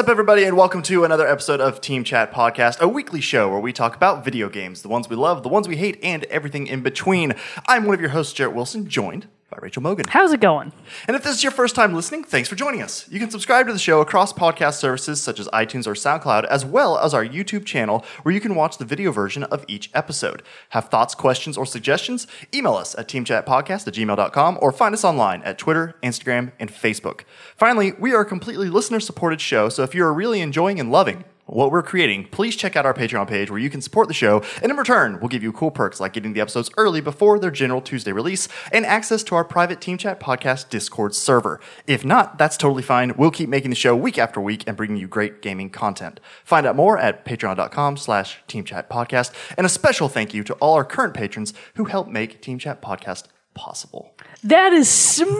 up, everybody, and welcome to another episode of Team Chat Podcast, a weekly show where we talk about video games, the ones we love, the ones we hate, and everything in between. I'm one of your hosts, Jarrett Wilson, joined by Rachel Mogan. How's it going? And if this is your first time listening, thanks for joining us. You can subscribe to the show across podcast services such as iTunes or SoundCloud, as well as our YouTube channel where you can watch the video version of each episode. Have thoughts, questions, or suggestions? Email us at teamchatpodcast at gmail.com or find us online at Twitter, Instagram, and Facebook. Finally, we are a completely listener supported show, so if you're really enjoying and loving what we're creating, please check out our Patreon page where you can support the show. And in return, we'll give you cool perks like getting the episodes early before their general Tuesday release and access to our private Team Chat Podcast Discord server. If not, that's totally fine. We'll keep making the show week after week and bringing you great gaming content. Find out more at patreon.com slash Team Chat Podcast. And a special thank you to all our current patrons who help make Team Chat Podcast possible. That is smooth.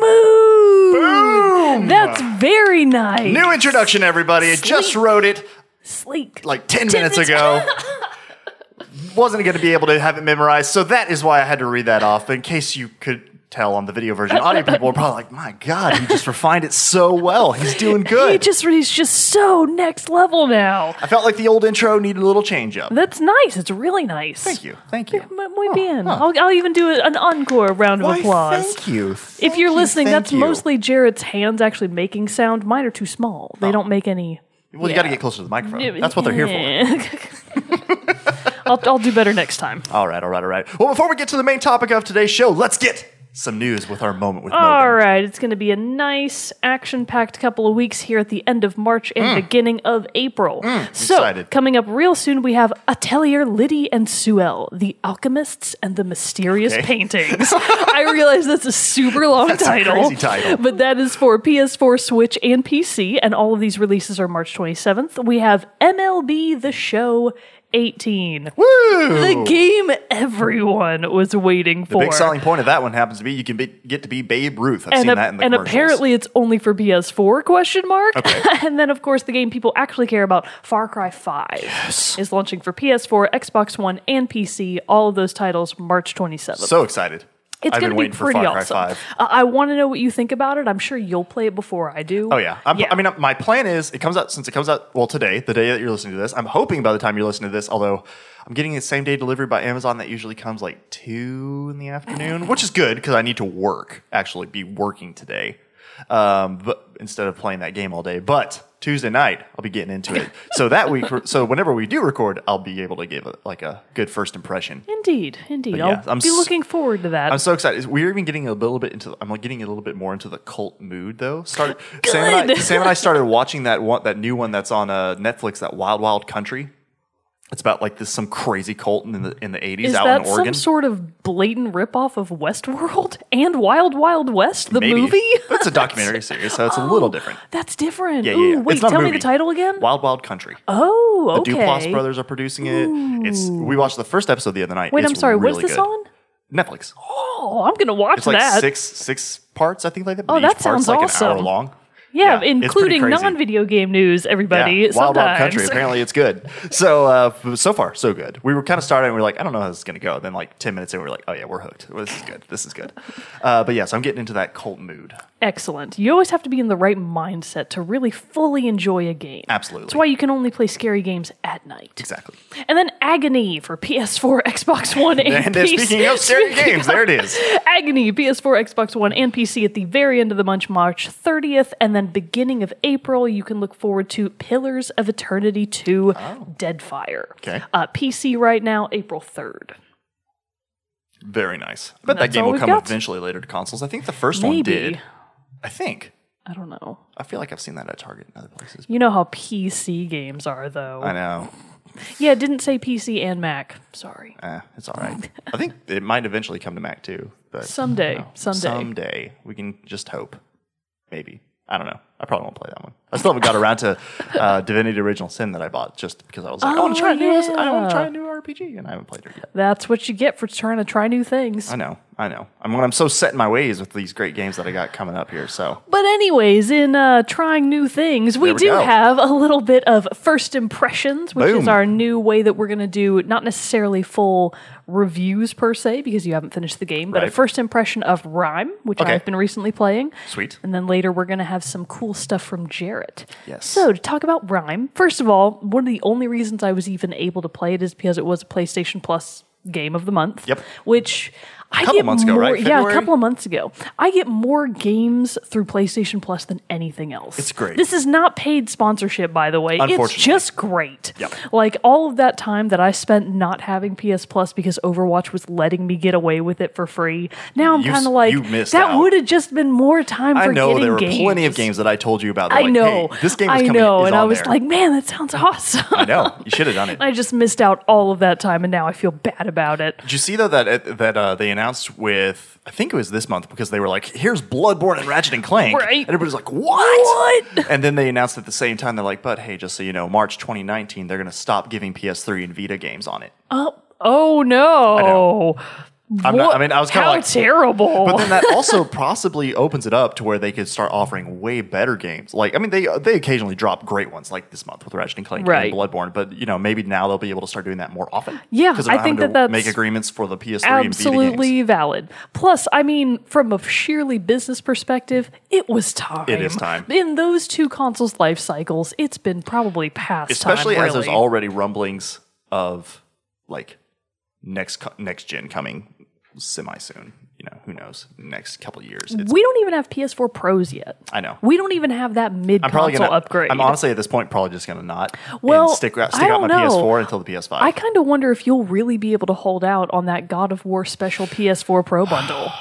Boom! That's very nice. New introduction, everybody. I just wrote it Sleek. like 10 minutes ago. Wasn't going to be able to have it memorized, so that is why I had to read that off. In case you could tell on the video version, audio people are probably like, "My God, he just refined it so well. He's doing good. He just he's just so next level now. I felt like the old intro needed a little change up. That's nice. It's really nice. Thank you, thank you. Muy muy bien. I'll, I'll even do an encore round of Why, applause. thank you. If Thank you're you, listening, thank that's you. mostly Jarrett's hands actually making sound. Mine are too small. They oh. don't make any. Well, you got to get closer to the microphone. That's what they're here for. I'll, I'll do better next time. All right, all right, all right. Well, before we get to the main topic of today's show, let's get some news with our moment with All Mogan. right, it's going to be a nice, action-packed couple of weeks here at the end of March and beginning of April. so, Mm. excited. coming up real soon, we have Atelier Lydie and Suelle, the alchemists and the mysterious Okay. paintings. I realize that's a super long That's a title, crazy title. but that is for PS4, Switch, and PC, and all of these releases are March 27th. We have MLB The Show 18, Woo! the game everyone was waiting for. The big selling point of that one happens to be you can be, get to be Babe Ruth. I've and, seen a- that in the and apparently it's only for PS4 question mark. Okay. and then of course the game people actually care about, Far Cry 5 is launching for PS4, Xbox One, and PC. All of those titles March 27th. so excited. It's going to be pretty awesome. 5. Uh, I want to know what you think about it. I'm sure you'll play it before I do. Oh yeah. I'm, Yeah. I mean, my plan is it comes out since it comes out well today, the day that you're listening to this. I'm hoping by the time you're listening to this, although I'm getting the same day delivery by Amazon, that usually comes like two in the afternoon, which is good because I need to work, actually be working today, um, but instead of playing that game all day. But Tuesday night, I'll be getting into it. so that week, so whenever we do record, I'll be able to give it like a good first impression. Indeed, indeed. yeah, I'll I'm be s- looking forward to that. I'm so excited. We're even getting a little bit into. I'm like getting a little bit more into the cult mood though. Started Sam and, I, Sam and I started watching that one, that new one that's on uh, Netflix, that Wild Wild Country. It's about like this some crazy cult in the in the 80s out in Oregon. some sort of blatant ripoff of Westworld and Wild Wild West, the Maybe. movie? It's a documentary series, so it's a little oh, different. That's different. Yeah, yeah, Ooh, wait, It's not a tell me the title again. Wild Wild Country. Oh, okay. The. Duplass brothers are producing it. It's we watched the first episode the other night. Wait, It's I'm sorry. Really What's this good. on? Netflix. Oh, I'm gonna watch It's like that. six six parts, I think, like that. But Oh, that part's sounds like awesome. an hour long. Yeah, yeah, including non-video game news. Everybody, Yeah, Wild Wild. Country. Apparently, it's good. So uh, so far, so good. We were kind of starting. and We were like, I don't know how this is going to go. Then like ten minutes in, we were like, Oh yeah, we're hooked. Well, this is good. This is good. Uh, but yes, I'm getting into that cult mood. Excellent. You always have to be in the right mindset to really fully enjoy a game. Absolutely. That's why you can only play scary games at night. Exactly. And then Agony for PS4, Xbox One, and, And uh, PC. speaking of scary Speaking games, there it is. Agony, PS4, Xbox One, and PC at the very end of the month, March 30th, and then beginning of April, you can look forward to Pillars of Eternity 2 Deadfire. Oh. Okay. Uh, PC right now, April 3rd. Very nice. I bet that game will come got. eventually later to consoles. I think the first one did. I think. I don't know. I feel like I've seen that at Target and other places. You know how PC games are, though. I know. Yeah, it didn't say PC and Mac. Sorry. Eh, it's all right. I think it might eventually come to Mac too. But Someday. Someday. someday we can just hope. Maybe I don't know. I probably won't play that one. I still haven't got around to uh, Divinity Original Sin that I bought just because I was like, I want Oh, to try a new, I want yeah. to try a new RPG, and I haven't played it yet. That's what you get for trying to try new things. I know, I know. I'm when I'm so set in my ways with these great games that I got coming up here. So But anyways, in uh, trying new things, we, we do go. have a little bit of first impressions, which is our new way that we're going to do not necessarily full reviews per se because you haven't finished the game, but a first impression of RiME, which Okay. I've been recently playing. sweet. And then later we're going to have some cool stuff from Jarrett. Yes. So to talk about RiME, first of all, one of the only reasons I was even able to play it is because it was a PlayStation Plus game of the month. Yep. Which I Couple months ago, more, right? yeah, a couple of months ago. I get more games through PlayStation Plus than anything else. It's great. This is not paid sponsorship, by the way. It's just great. Yep. Like all of that time that I spent not having PS Plus because Overwatch was letting me get away with it for free. Now I'm kind of like you missed that would have just been more time I for know getting there were games. plenty of games that I told you about. that I like, know. Hey, this game is I coming. know, and I was there. like, man, that sounds awesome. I know. You should have done it. I just missed out all of that time, and now I feel bad about it. Did you see though that that uh, they announced with I think it was this month because they were like, "Here's Bloodborne and Ratchet and Clank." Right. And everybody's like, "What?" What? And then they announced at the same time they're like, "But hey, just so you know, March 2019, they're going to stop giving PS3 and Vita games on it." Oh, oh no! I'm not, I mean, I was kind of like, terrible! but then that also possibly opens it up to where they could start offering way better games. Like, I mean, they they occasionally drop great ones, like this month with Ratchet and Clank Right. and Bloodborne. But you know, maybe now they'll be able to start doing that more often. Yeah, because I think that that's make agreements for the PS3 and Vita games. Absolutely valid. Plus, I mean, from a sheerly business perspective, it was time. It is time. In those two consoles' life cycles, it's been probably past especially time, as there's already rumblings of like next next gen coming semi soon. You know, who knows? Next couple years. It's, We don't even have PS4 Pros yet. I know. We don't even have that mid I'm probably console gonna upgrade. I'm honestly at this point probably just gonna not Well, stick stick I out my know. PS4 until the PS5. I kind of wonder if you'll really be able to hold out on that God of War special PS4 Pro bundle.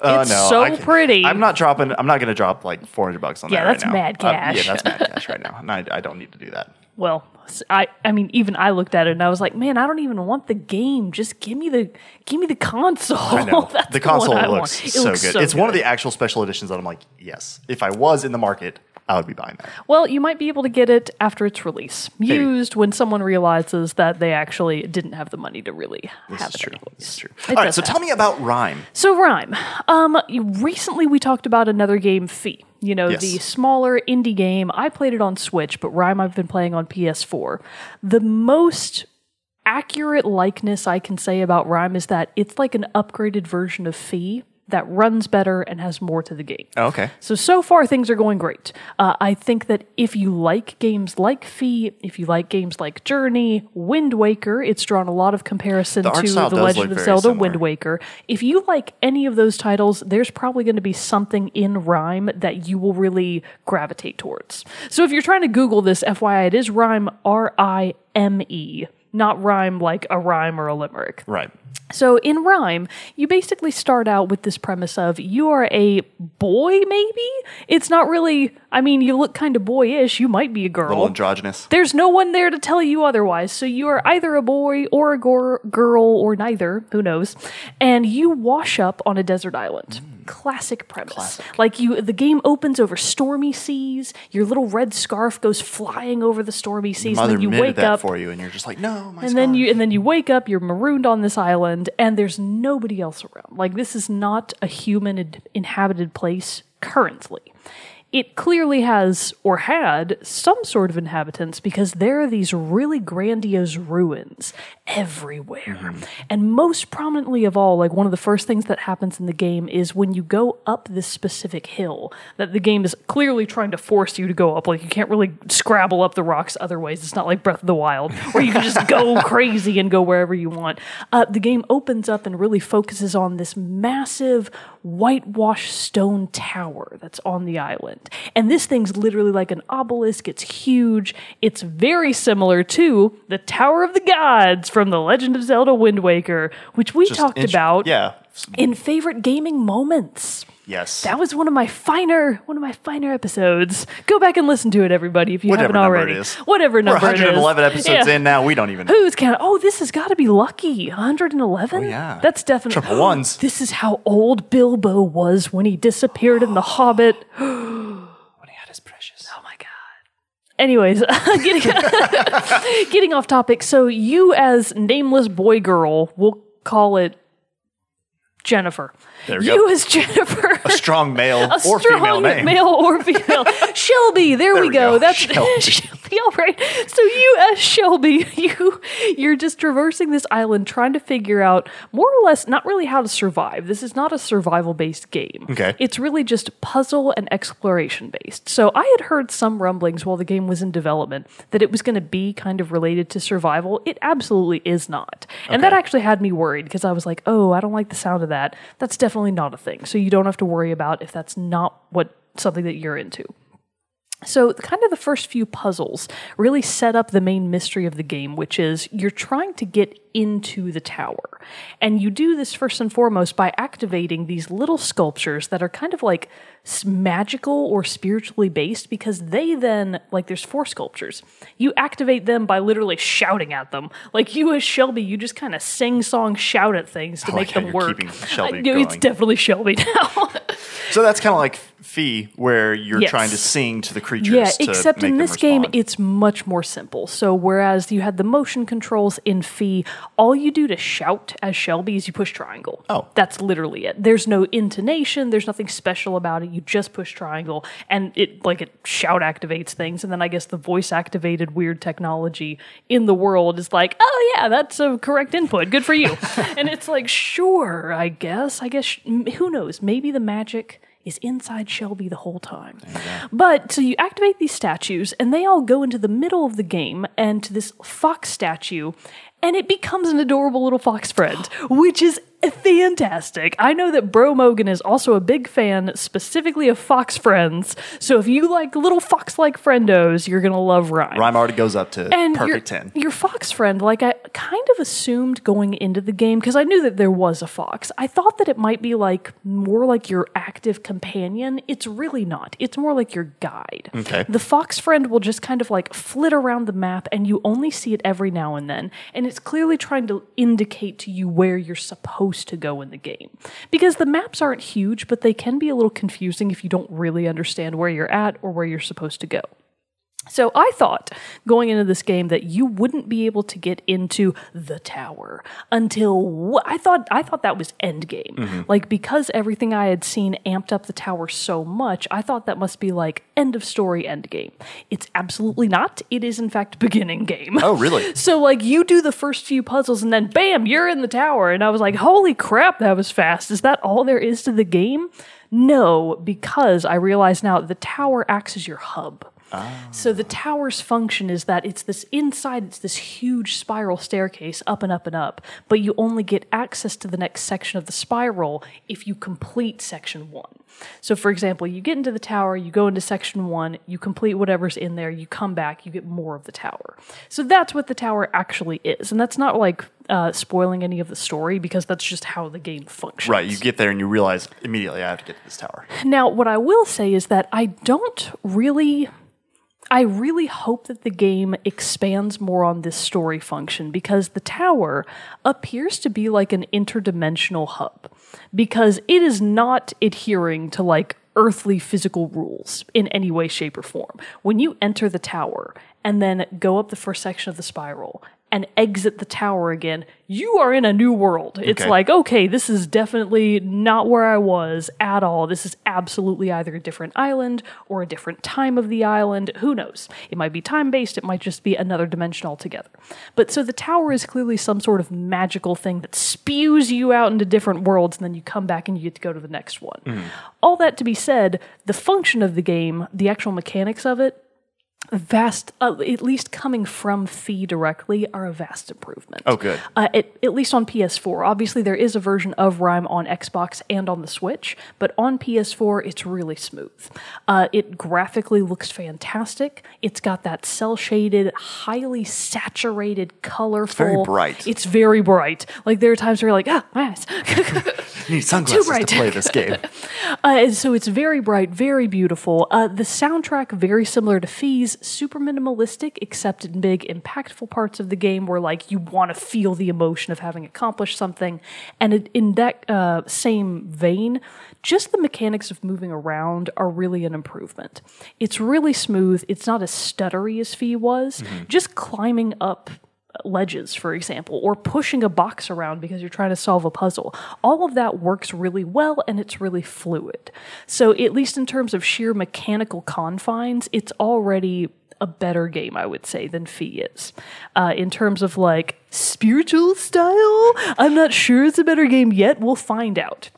Uh, it's no, so pretty. I'm not dropping. I'm not gonna drop like 400 bucks on Yeah, that. right that's now. mad Uh, cash. yeah, that's mad cash right now. And I, I don't need to do that. Well, I I mean even I looked at it and I was like, man, I don't even want the game. Just give me the give me the console. I know That's the one console looks want. It so looks good. so it's one of the actual special editions that I'm like, yes. If I was in the market, I would be buying that. Well, you might be able to get it after its release, used when someone realizes that they actually didn't have the money to really have This it. is true. anyways. This is true. It All right, so happen. tell me about RiME. So RiME. Um, recently we talked about another game, Fe. You know, Yes. the smaller indie game. I played it on Switch, but RiME I've been playing on PS4. The most accurate likeness I can say about RiME is that it's like an upgraded version of Fe that runs better and has more to the game. Oh, okay. So, so far things are going great. Uh, I think that if you like games like Fe, if you like games like Journey, Wind Waker, it's drawn a lot of comparison art to The Legend of Zelda similar. Wind Waker. If you like any of those titles, there's probably going to be something in RiME that you will really gravitate towards. So if you're trying to Google this, FYI, it is RiME R I M E, not rhyme like a rhyme or a limerick. Right. So in RiME, you basically start out with this premise of you are a boy, maybe? It's not really, I mean, you look kind of boyish. You might be a A little girl. androgynous. There's no one there to tell you otherwise. So you are either a boy or a gor- girl or neither, who knows. And you wash up on a desert island. Hmm. Classic premise. Like you the game opens over stormy seas, your little red scarf goes flying over the stormy seas, and Mother then you wake that up for you, and you're just like, no, my and then you and then you wake up you're marooned on this island and there's nobody else around. Like this is not a human inhabited place currently it clearly has or had some sort of inhabitants because there are these really grandiose ruins everywhere. And most prominently of all, like one of the first things that happens in the game is when you go up this specific hill that the game is clearly trying to force you to go up. Like you can't really scrabble up the rocks other ways. It's not like Breath of the Wild where you can just go crazy and go wherever you want. Uh, the game opens up and really focuses on this massive whitewashed stone tower that's on the island. And this thing's literally like an obelisk. It's huge. It's very similar to the Tower of the Gods from The Legend of Zelda Wind Waker, which we Just talked about Yeah. In favorite gaming moments. Yes. That was one of my finer, one of my finer episodes. Go back and listen to it, everybody, if you Whatever haven't number it already. is. Whatever We're number it is. 111 episodes Yeah. in now. We don't even. know. Who's counting? Oh, this has got to be lucky. 111? Oh, yeah. That's definitely. Triple oh, ones. This is how old Bilbo was when he disappeared in The Hobbit. When he had his precious. Oh my god. Anyways, getting getting off topic. So you as nameless boy girl, we'll call it Jennifer. There we you go. as Jennifer. A strong male a or strong female name. male or female. Shelby, there, we we go. go. That's Shelby. Shelby. All right. So you as Shelby, you you're just traversing this island trying to figure out more or less not really how to survive. This is not a survival based game. Okay. It's really just puzzle and exploration based. So I had heard some rumblings while the game was in development that it was going to be kind of related to survival. It absolutely is not. And that actually had me worried because I was like, "Oh, I don't like the sound of that." That's definitely not a thing. So you don't have to worry about if that's not what something that you're into. So, kind of the first few puzzles really set up the main mystery of the game, which is you're trying to get into the tower. And you do this first and foremost by activating these little sculptures that are kind of like magical or spiritually based because they then, like, there's four sculptures. You activate them by literally shouting at them. Like, you as Shelby, you just kind of sing song shout at things to I make them work. Shelby I know it's definitely Shelby now. So that's kind of like Fe, where you're Yes. trying to sing to the creatures. Yeah, except in this game, it's much more simple. So, whereas you had the motion controls in Fe, all you do to shout as Shelby is you push triangle. Oh. That's literally it. There's no intonation, there's nothing special about it. You just push triangle, and it, like, it shout activates things. And then I guess the voice activated weird technology in the world is like, oh, yeah, that's a correct input. Good for you. and it's like, sure, I guess. I guess, who knows? Maybe the magic is inside Shelby the whole time. But so you activate these statues, and they all go into the middle of the game and to this fox statue, and it becomes an adorable little fox friend, which is fantastic. I know that Bro Mogan is also a big fan specifically of fox friends. So if you like little fox like friendos, you're going to love RiME. RiME already goes up to And your, perfect 10. your fox friend, like I kind of assumed going into the game, because I knew that there was a fox, I thought that it might be like more like your active companion. It's really not. It's more like your guide. Okay. The fox friend will just kind of like flit around the map and you only see it every now and then. And it's clearly trying to indicate to you where you're supposed to go in the game. Because the maps aren't huge, but they can be a little confusing if you don't really understand where you're at or where you're supposed to go. So I thought going into this game that you wouldn't be able to get into the tower until wh- I thought I thought that was end game. Mm-hmm. Like because everything I had seen amped up the tower so much, I thought that must be like end of story end game. It's absolutely not. It is in fact beginning game. Oh, really? So like you do the first few puzzles and then bam, you're in the tower and I was like, "Holy crap, that was fast." Is that all there is to the game? No, because I realize now the tower acts as your hub. So the tower's function is that it's this inside, it's this huge spiral staircase up and up and up, but you only get access to the next section of the spiral if you complete section one. So, for example, you get into the tower, you go into section one, you complete whatever's in there, you come back, you get more of the tower. So that's what the tower actually is, and that's not like uh, spoiling any of the story because that's just how the game functions. Right, you get there and you realize immediately I have to get to this tower. Now, what I will say is that I don't really. I really hope that the game expands more on this story function because the tower appears to be like an interdimensional hub because it is not adhering to like earthly physical rules in any way, shape, or form. When you enter the tower and then go up the first section of the spiral and exit the tower again, you are in a new world. It's Okay. like, okay, this is definitely not where I was at all. This is absolutely either a different island or a different time of the island. Who knows? It might be time based, it might just be another dimension altogether. But so the tower is clearly some sort of magical thing that spews you out into different worlds, and then you come back and you get to go to the next one. Hmm. All that to be said, the function of the game, the actual mechanics of it, vast, uh, at least coming from Fe directly, are a vast improvement. Oh, good. Uh, at, at least on PS4. Obviously, there is a version of RiME on Xbox and on the Switch, but on PS4, it's really smooth. Uh, it graphically looks fantastic. It's got that cell shaded, highly saturated, colorful. very bright. It's very bright. Like there are times where you're like, ah, my eyes. Need sunglasses to bright. play this game. Uh, and so it's very bright, very beautiful. Uh, the soundtrack very similar to Fe's, super minimalistic, except in big, impactful parts of the game where like you want to feel the emotion of having accomplished something. And it, in that uh, same vein, just the mechanics of moving around are really an improvement. It's really smooth. It's not as stuttery as Fe was. Just climbing up ledges, for example, or pushing a box around because you're trying to solve a puzzle. All of that works really well and it's really fluid. So, at least in terms of sheer mechanical confines, it's already a better game, I would say, than Fe is. Uh, in terms of like spiritual style, I'm not sure it's a better game yet. We'll find out.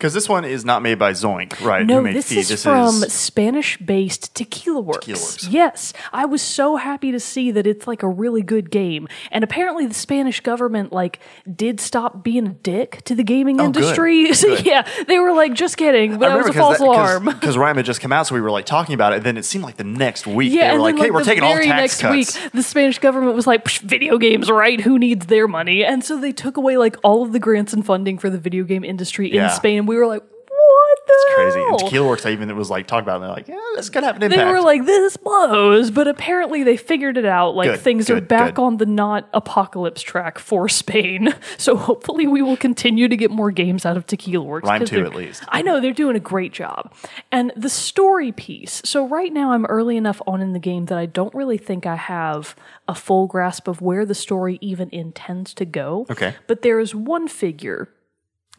Because this one is not made by Zoink, right? No, this is This from is Spanish-based Tequila Works. Tequila Works. Yes, I was so happy to see that it's like a really good game. And apparently, the Spanish government like did stop being a dick to the gaming Oh, good. industry. So Good. yeah, they were like, just kidding. But that was a false alarm. Because RiME had just come out, so we were like talking about it. And then it seemed like the next week Yeah, they were like, then, "Hey, we're taking all tax next cuts." week, the Spanish government was like, "Psh, "Video games, right? Who needs their money?" And so they took away like all of the grants and funding for the video game industry in Yeah. Spain. We were like, "What the Crazy. hell?" And Tequila Works, I even was like talking about it. And they're like, "Yeah, this could have an impact." They were like, this blows, but apparently they figured it out. Like Good, things are good, back good. on the not apocalypse track for Spain. So hopefully we will continue to get more games out of Tequila Works. RiME 'cause two they're- at least. I know they're doing a great job. And the story piece. So right now I'm early enough on in the game that I don't really think I have a full grasp of where the story even intends to go. Okay. But there is one figure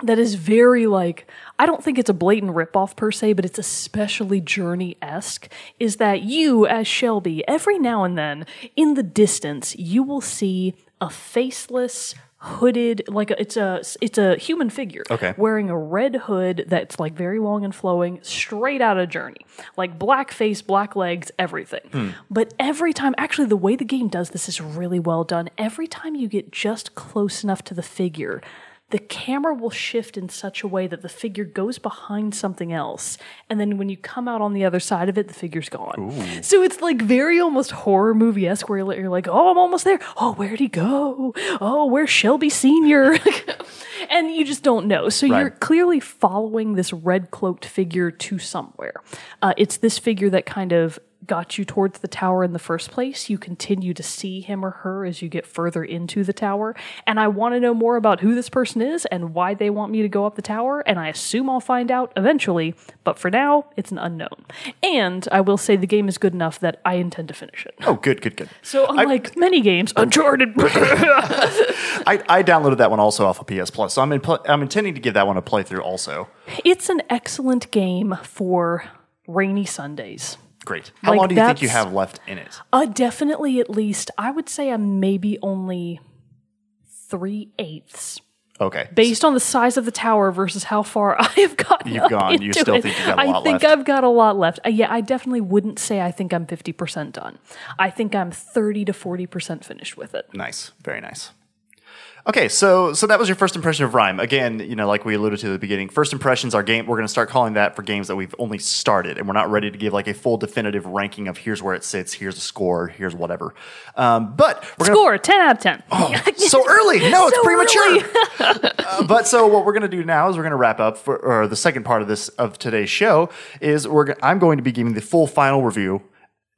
that is very like I don't think it's a blatant ripoff per se, but it's especially journey esque. Is that you as Shelby every now and then in the distance you will see a faceless hooded like a, it's a it's a human figure Okay. wearing a red hood that's like very long and flowing straight out of journey like black face black legs everything hmm. but every time actually the way the game does this is really well done every time you get just close enough to the figure the camera will shift in such a way that the figure goes behind something else and then when you come out on the other side of it the figure's gone. So it's like very almost horror movie-esque where you're like oh i'm almost there. Oh where'd he go? Oh where's shelby senior? And you just don't know. So you're clearly following this red cloaked figure to somewhere. Uh, it's this figure that kind of got you towards the tower in the first place. You continue to see him or her as you get further into the tower. And I want to know more about who this person is and why they want me to go up the tower. And I assume I'll find out eventually. But for now, it's an unknown. And I will say the game is good enough that I intend to finish it. "Oh, good, good, good." So unlike many games, oh. Uncharted. I, I downloaded that one also off of PS Plus, so I'm in, I'm intending to give that one a playthrough also. it's an excellent game for rainy Sundays. Great. How Like, long do you think you have left in it? Uh, definitely at least, I would say I'm maybe only three eighths. Okay. Based on the size of the tower versus how far I have gotten, You've gone. You still it, think you've got a I lot I think left. I've got a lot left. Uh, yeah, I definitely wouldn't say I think I'm 50% done. I think I'm 30 to 40% finished with it. Nice, very nice. Okay, so so that was your first impression of RiME. Again, you know, like we alluded to at the beginning, first impressions are game. We're going to start calling that for games that we've only started, and we're not ready to give like a full definitive ranking of here's where it sits, here's a score, here's whatever. Um, but we're going Score 10 out of 10. to so early. No, it's So premature. Uh, but so what we're going to do now is we're going to wrap up for or the second part of this of today's show is we're I'm going to be giving the full final review.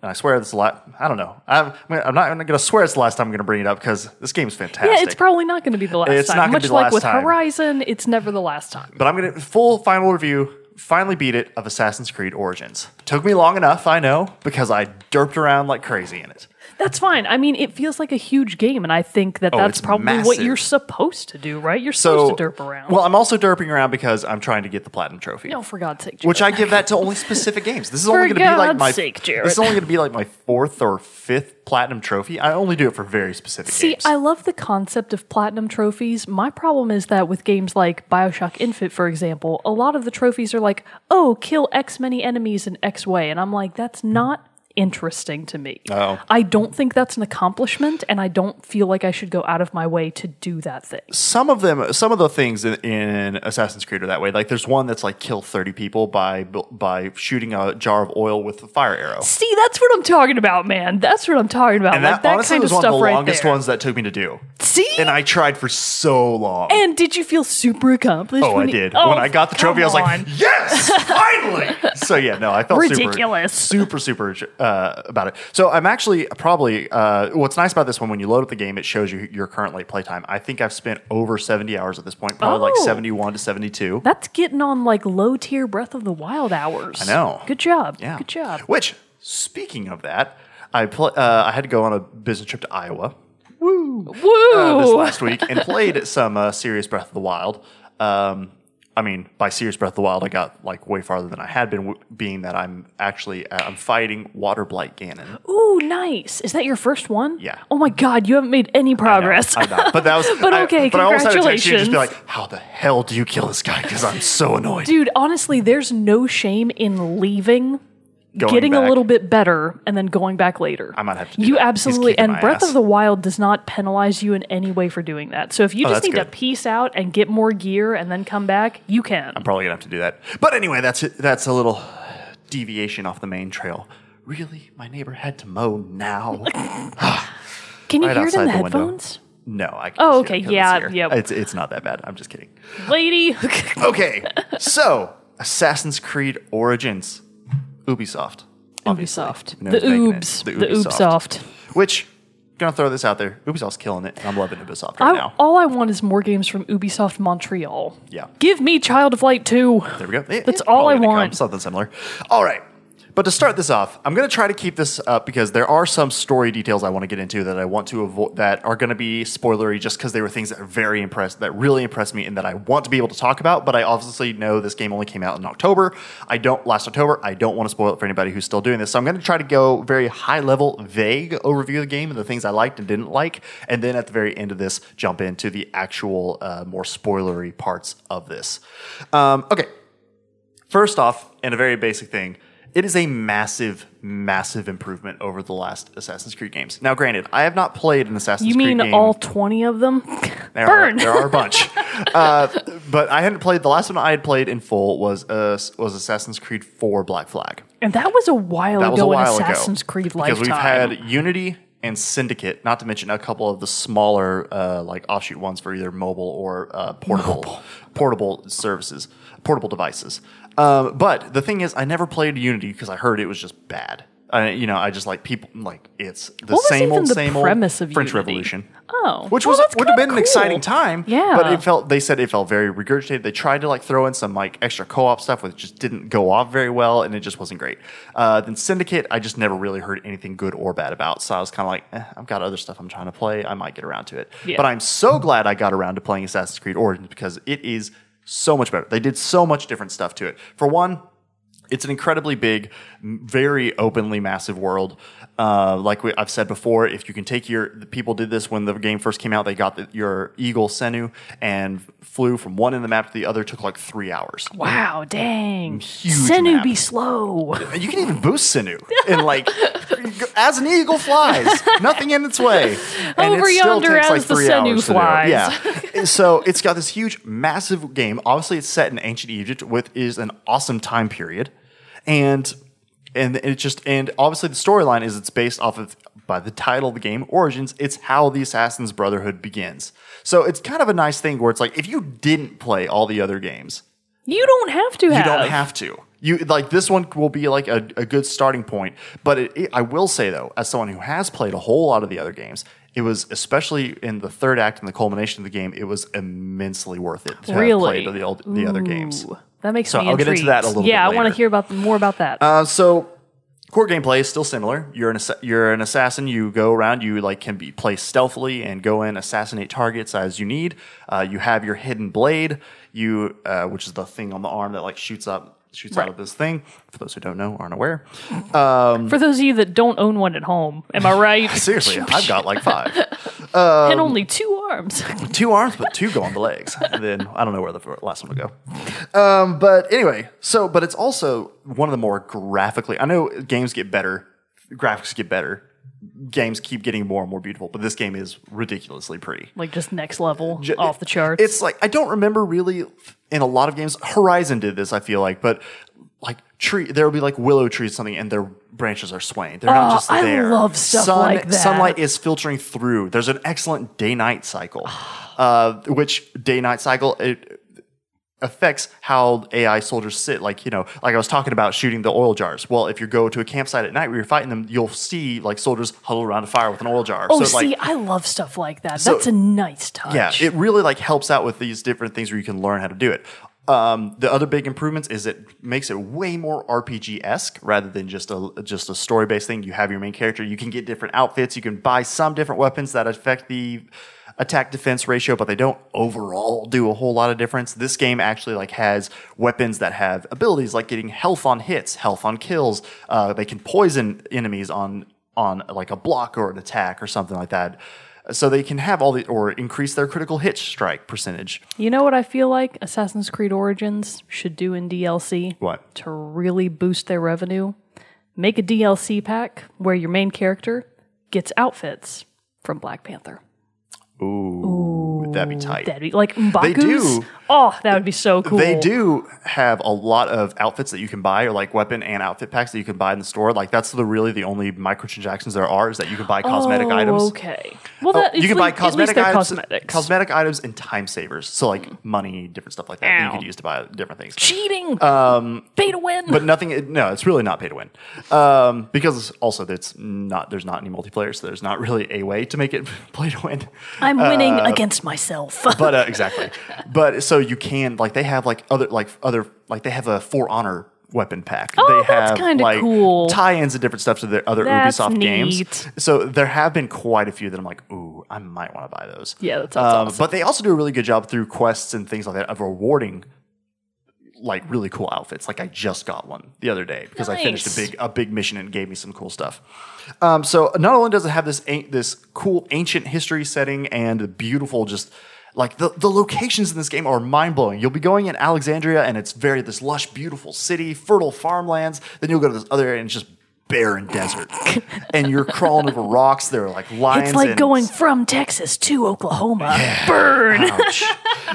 And I swear this is a lot. I don't know. I'm, I'm not, I'm not going to swear it's the last time I'm going to bring it up because this game's fantastic. Yeah, it's probably not going to be the last It's time. not Much be the like last with time. Horizon, it's never the last time. But I'm going to full final review, finally beat it of Assassin's Creed Origins. Took me long enough, I know, because I derped around like crazy in it. That's fine. I mean, it feels like a huge game, and I think that oh, that's Oh, it's probably what massive. you're supposed to do, right? You're supposed to derp around. Well, I'm also derping around because I'm trying to get the platinum trophy. oh, for God's sake, Which I give that to only specific games. This is only going to be like God's my sake, Jarrett. This is only going to be like my fourth or fifth platinum trophy. I only do it for very specific See, games. I love the concept of platinum trophies. My problem is that with games like Bioshock Infinite, for example, a lot of the trophies are like, oh, kill X many enemies in X way. And I'm like, that's not interesting to me. Oh. I don't think that's an accomplishment, and I don't feel like I should go out of my way to do that thing. some of them, some of the things in, in Assassin's Creed are that way. Like there's one that's like kill 30 people by by shooting a jar of oil with a fire arrow. See, that's what I'm talking about, man. That's what I'm talking about. And like that, that honestly kind of was one stuff of the right longest there. ones that took me to do. See? And I tried for so long. And did you feel super accomplished? Oh, I you- did. Oh, when I got the trophy, I was like, on. "Yes, finally!" so yeah, no, I felt Ridiculous. super, super, super uh, about it. So I'm actually probably uh, what's nice about this one when you load up the game, it shows you your current late playtime. I think I've spent over 70 hours at this point, probably like Oh. 71 to 72. That's getting on like low tier Breath of the Wild hours. I know. Good job. Yeah. Good job. Which, speaking of that, I pl- uh, I had to go on a business trip to Iowa. woo, Woo! uh, this last week and played some uh, Serious Breath of the Wild. Um, I mean, by Serious Breath of the Wild, I got like way farther than I had been, w- being that I'm actually uh, I'm fighting Water Blight Ganon. Ooh, nice. Is that your first one? Yeah. Oh my god, you haven't made any progress. I know, but that was. But I- okay, but I almost had to text you and just be like, "How the hell do you kill this guy?" Because I'm so annoyed. Dude, honestly, there's no shame in leaving, Getting a little bit better, and then going back later. I might have to do You that. Absolutely, and Breath ass. of the Wild does not penalize you in any way for doing that. So if you Oh, just need to good. piece out and get more gear and then come back, you can. I'm probably gonna have to do that. But anyway, that's it. That's a little deviation off the main trail. Really, my neighbor had to mow now. Can you right hear it in the, the window. headphones? no, I. Can Oh, just hear it okay, yeah, yeah. It's it's not that bad. I'm just kidding. Lady. Okay, so Assassin's Creed Origins, Ubisoft, obviously. Ubisoft. The who's making it. Oobs. The The Ubisoft. Ubisoft. Which, gonna throw this out there. Ubisoft's killing it. and I'm loving Ubisoft right I, now. all I want is more games from Ubisoft Montreal. Yeah. Give me Child of Light 2. There we go. It- That's it's all probably I gonna come, want. something similar. All right. But to start this off, I'm going to try to keep this up because there are some story details I want to get into that I want to avoid that are going to be spoilery just because they were things that are very impressed that really impressed me and that I want to be able to talk about. But I obviously know this game only came out in October. I don't last October. I don't want to spoil it for anybody who's still doing this. So I'm going to try to go very high level, vague overview of the game and the things I liked and didn't like, and then at the very end of this, jump into the actual uh, more spoilery parts of this. Um, okay. First off, and a very basic thing, it is a massive, massive improvement over the last Assassin's Creed games. Now, granted, I have not played an Assassin's You Creed game. You mean all 20 of them? there Burn. Are, there are a bunch, uh, but I hadn't played. The last one I had played in full was uh, was Assassin's Creed 4 Black Flag. and that was a while That ago was a while in ago Assassin's Creed because we've had Unity and Syndicate, not to mention a couple of the smaller uh, like offshoot ones for either mobile or uh, portable portable services, portable devices. Um, but the thing is, I never played Unity because I heard it was just bad. I, you know, I just like people like it's the What same old, the same premise old of French Unity? Revolution. Oh, Which well, was would have been kinda an exciting time. Yeah. But it felt they said it felt very regurgitated. They tried to like throw in some like extra co-op stuff which just didn't go off very well and it just wasn't great. Uh, then Syndicate, I just never really heard anything good or bad about. So I was kind of like, eh, I've got other stuff I'm trying to play. I might get around to it. Yeah. But I'm so glad I got around to playing Assassin's Creed Origins because it is so much better. They did so much different stuff to it. For one, it's an incredibly big, very openly massive world. Uh, like we, I've said before, if you can take your the people did this when the game first came out. They got the, your eagle Senu and flew from one end of the map to the other. Took like three hours. Wow, dang. Huge Senu map. be slow. You can even boost Senu and like as an eagle flies, nothing in its way. And Over it still yonder takes, like, as the three Senu flies. Yeah. so it's got this huge, massive game. Obviously, it's set in ancient Egypt, with is an awesome time period, and and it just and obviously the storyline is it's based off of by the title of the game Origins. It's how the Assassin's Brotherhood begins. So it's kind of a nice thing where it's like if you didn't play all the other games, You don't have to you have. don't have to. You like this one will be like a, a good starting point. But it, it- I will say though, as someone who has played a whole lot of the other games, it was especially in the third act and the culmination of the game, it was immensely worth it to really have played the, old, the other games. That makes So me I'll get into that a little Yeah, I want to hear about more about that. Uh, so core gameplay is still similar. You're an you're an assassin. You go around. You like can be play stealthily and go in assassinate targets as you need. Uh, you have your hidden blade. You uh, which is the thing on the arm that like shoots up shoots out of this thing. For those who don't know, aren't aware. For those of you that don't own one at home, am I right? Seriously, I've got like five, and only two arms. two arms, but two go on the legs. And then I don't know where the last one would go. Um, but anyway, so but it's also one of the more graphically. I know games get better, graphics get better, games keep getting more and more beautiful, but this game is ridiculously pretty. like just next level, off the charts. It's like I don't remember really in a lot of games. Horizon did this, I feel like, but like tree, there will be like willow trees, something, and their branches are swaying. They're Oh, not just I there. love stuff like that. Sunlight is filtering through. There's an excellent day-night cycle, uh, which day-night cycle it affects how AI soldiers sit. Like you know, like I was talking about shooting the oil jars. Well, if you go to a campsite at night where you're fighting them, you'll see like soldiers huddle around a fire with an oil jar. oh, so, like, see, I love stuff like that. That's a nice touch. yeah, it really like helps out with these different things where you can learn how to do it. Um, the other big improvements is it makes it way more RPG esque rather than just a just a story based thing. You have your main character. You can get different outfits. You can buy some different weapons that affect the attack defense ratio, but they don't overall do a whole lot of difference. This game actually like has weapons that have abilities like getting health on hits, health on kills. Uh, they can poison enemies on on like a block or an attack or something like that. So they can have all the or increase their critical hit strike percentage. You know what I feel like Assassin's Creed Origins should do in DLC? What? To really boost their revenue? Make a DLC pack where your main character gets outfits from Black Panther. Ooh, Would that'd be tight. That'd be like Mbaku's. Oh, that would be so cool. They do have a lot of outfits that you can buy, or like weapon and outfit packs that you can buy in the store. Like that's the really the only microtransactions there are is that you can buy cosmetic oh, items. Okay. Well, Oh, that, you can buy cosmetic items, cosmetics. cosmetic items, and time savers. So like money, different stuff like that, that you could use to buy different things. Cheating. Um, Pay to win. But nothing. No, it's really not pay to win, um, because also it's not. There's not any multiplayer, so there's not really a way to make it play to win. I'm winning against myself. But uh, exactly. But so you can like they have like other like other like they have a For Honor weapon pack. Oh, they that's have like cool. tie-ins and different stuff to their other That's Ubisoft games. So there have been quite a few that I'm like, ooh, I might want to buy those. Yeah, that sounds Um, awesome. But they also do a really good job through quests and things like that of rewarding like really cool outfits. Like I just got one the other day because I finished a big a big mission and gave me some cool stuff. Um, so not only does it have this this cool ancient history setting and beautiful just like the, the locations in this game are mind blowing. You'll be going in Alexandria and it's very this lush, beautiful city, fertile farmlands. Then you'll go to this other area and it's just barren desert, and you're crawling over rocks. There are like lions. it's like and- going from Texas to Oklahoma. Burn. Ouch.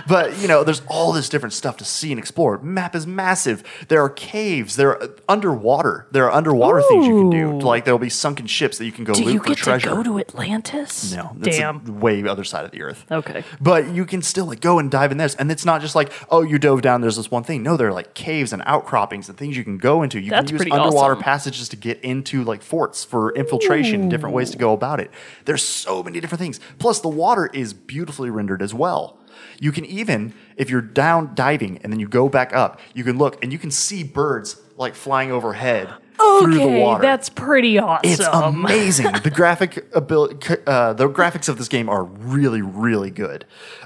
but you know, there's all this different stuff to see and explore. Map is massive. There are caves. There are uh, underwater. There are underwater things you can do. Like there'll be sunken ships that you can go Do loot you for treasure. to go to Atlantis? no, that's Damn. way other side of the earth. Okay. But you can still like go and dive in this, and it's not just like oh you dove down. There's this one thing. No, there are like caves and outcroppings and things you can go into. You That's can use underwater awesome. passages to get into like forts for infiltration and different ways to go about it. There's so many different things. Plus, the water is beautifully rendered as well. You can even, if you're down diving and then you go back up, you can look and you can see birds like flying overhead through the Okay, water. that's pretty awesome. It's amazing. the graphic ability, uh, the graphics of this game are really, really good.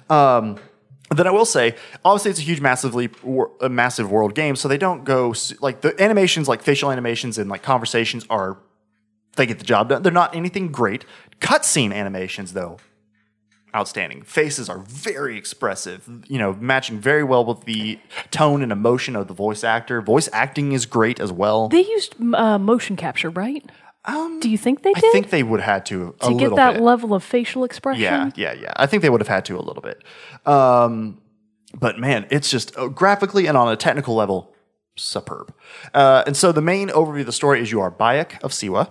Um, then I will say, obviously, it's a huge, massively, a massive world game, so they don't go like the animations, like facial animations and like conversations, are they get the job done. They're not anything great. Cutscene animations, though, outstanding. Faces are very expressive, you know, matching very well with the tone and emotion of the voice actor. Voice acting is great as well. they used uh, motion capture, right? Um, Do you think they I think they would have had to a to get that bit. level of facial expression? Yeah, yeah, yeah. I think they would have had to a little bit. Um, but man, it's just uh, graphically and on a technical level, superb. Uh, and so the main overview of the story is you are Bayek of Siwa,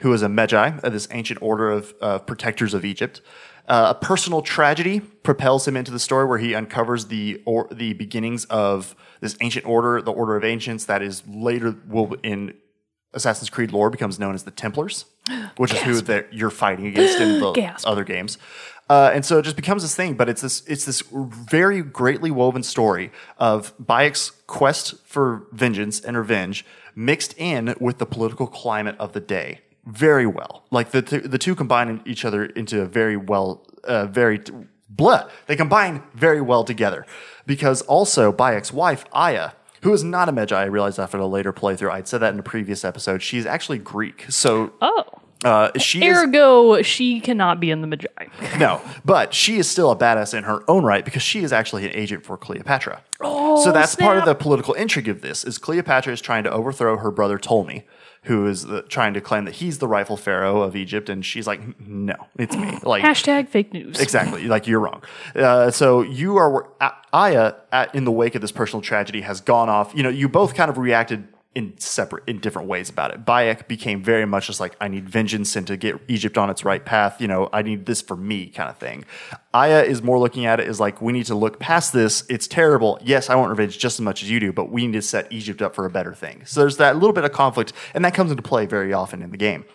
who is a Medjay, uh, this ancient order of uh, protectors of Egypt. Uh, a personal tragedy propels him into the story where he uncovers the or the beginnings of this ancient order, the Order of Ancients, that is later will in Assassin's Creed lore becomes known as the Templars, which is who that you're fighting against in the Gasp. other games. Uh, and so it just becomes this thing, but it's this it's this very greatly woven story of Bayek's quest for vengeance and revenge mixed in with the political climate of the day very well. Like the the two combine each other into a very well, uh, very blah. They combine very well together because also Bayek's wife Aya who is not a Medjay. I realized after a later playthrough. I'd said that in a previous episode. She's actually Greek. So Oh. uh, she is Ergo, she cannot be in the Medjay. no, but she is still a badass in her own right because she is actually an agent for Cleopatra. Oh, so that's part of the political intrigue of this. Is Cleopatra is trying to overthrow her brother Ptolemy, who is the, trying to claim that he's the rightful pharaoh of Egypt, and she's like, no, it's me. Like Hashtag fake news. Exactly. Like you're wrong. Uh, so you are Aya at, in the wake of this personal tragedy has gone off. You know, you both kind of reacted in separate, in different ways about it. Bayek became very much just like I need vengeance and to get Egypt on its right path. You know, I need this for me kind of thing. Aya is more looking at it as like we need to look past this. It's terrible. Yes, I want revenge just as much as you do, but we need to set Egypt up for a better thing. So there's that little bit of conflict, and that comes into play very often in the game.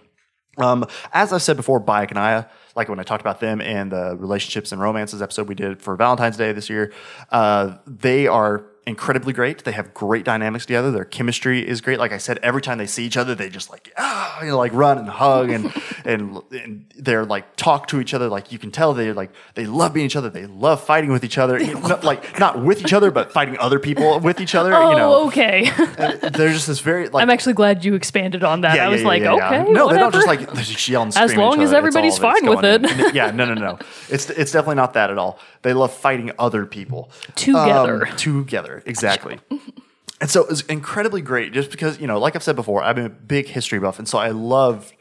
Um, as I've said before, Bayek and Aya, like when I talked about them in the relationships and romances episode we did for Valentine's Day this year, uh, they are incredibly great. They have great dynamics together. Their chemistry is great. Like I said, every time they see each other, they just like ah, you know, like run and hug and and and they're like talk to each other. Like you can tell they're like they love being each other. They love fighting with each other. Not, like not with each other, but fighting other people with each other. Oh, you know, okay. they're just this very like I'm actually glad you expanded on that. yeah, I was yeah, like, yeah, yeah. okay, No, they don't just like they just yell and scream As long as everybody's fine with it. in. yeah, no, no, no. It's it's definitely not that at all. They love fighting other people Together. Um, together, exactly. and so it was incredibly great, just because you know, like I've said before, I'm a big history buff, and so I love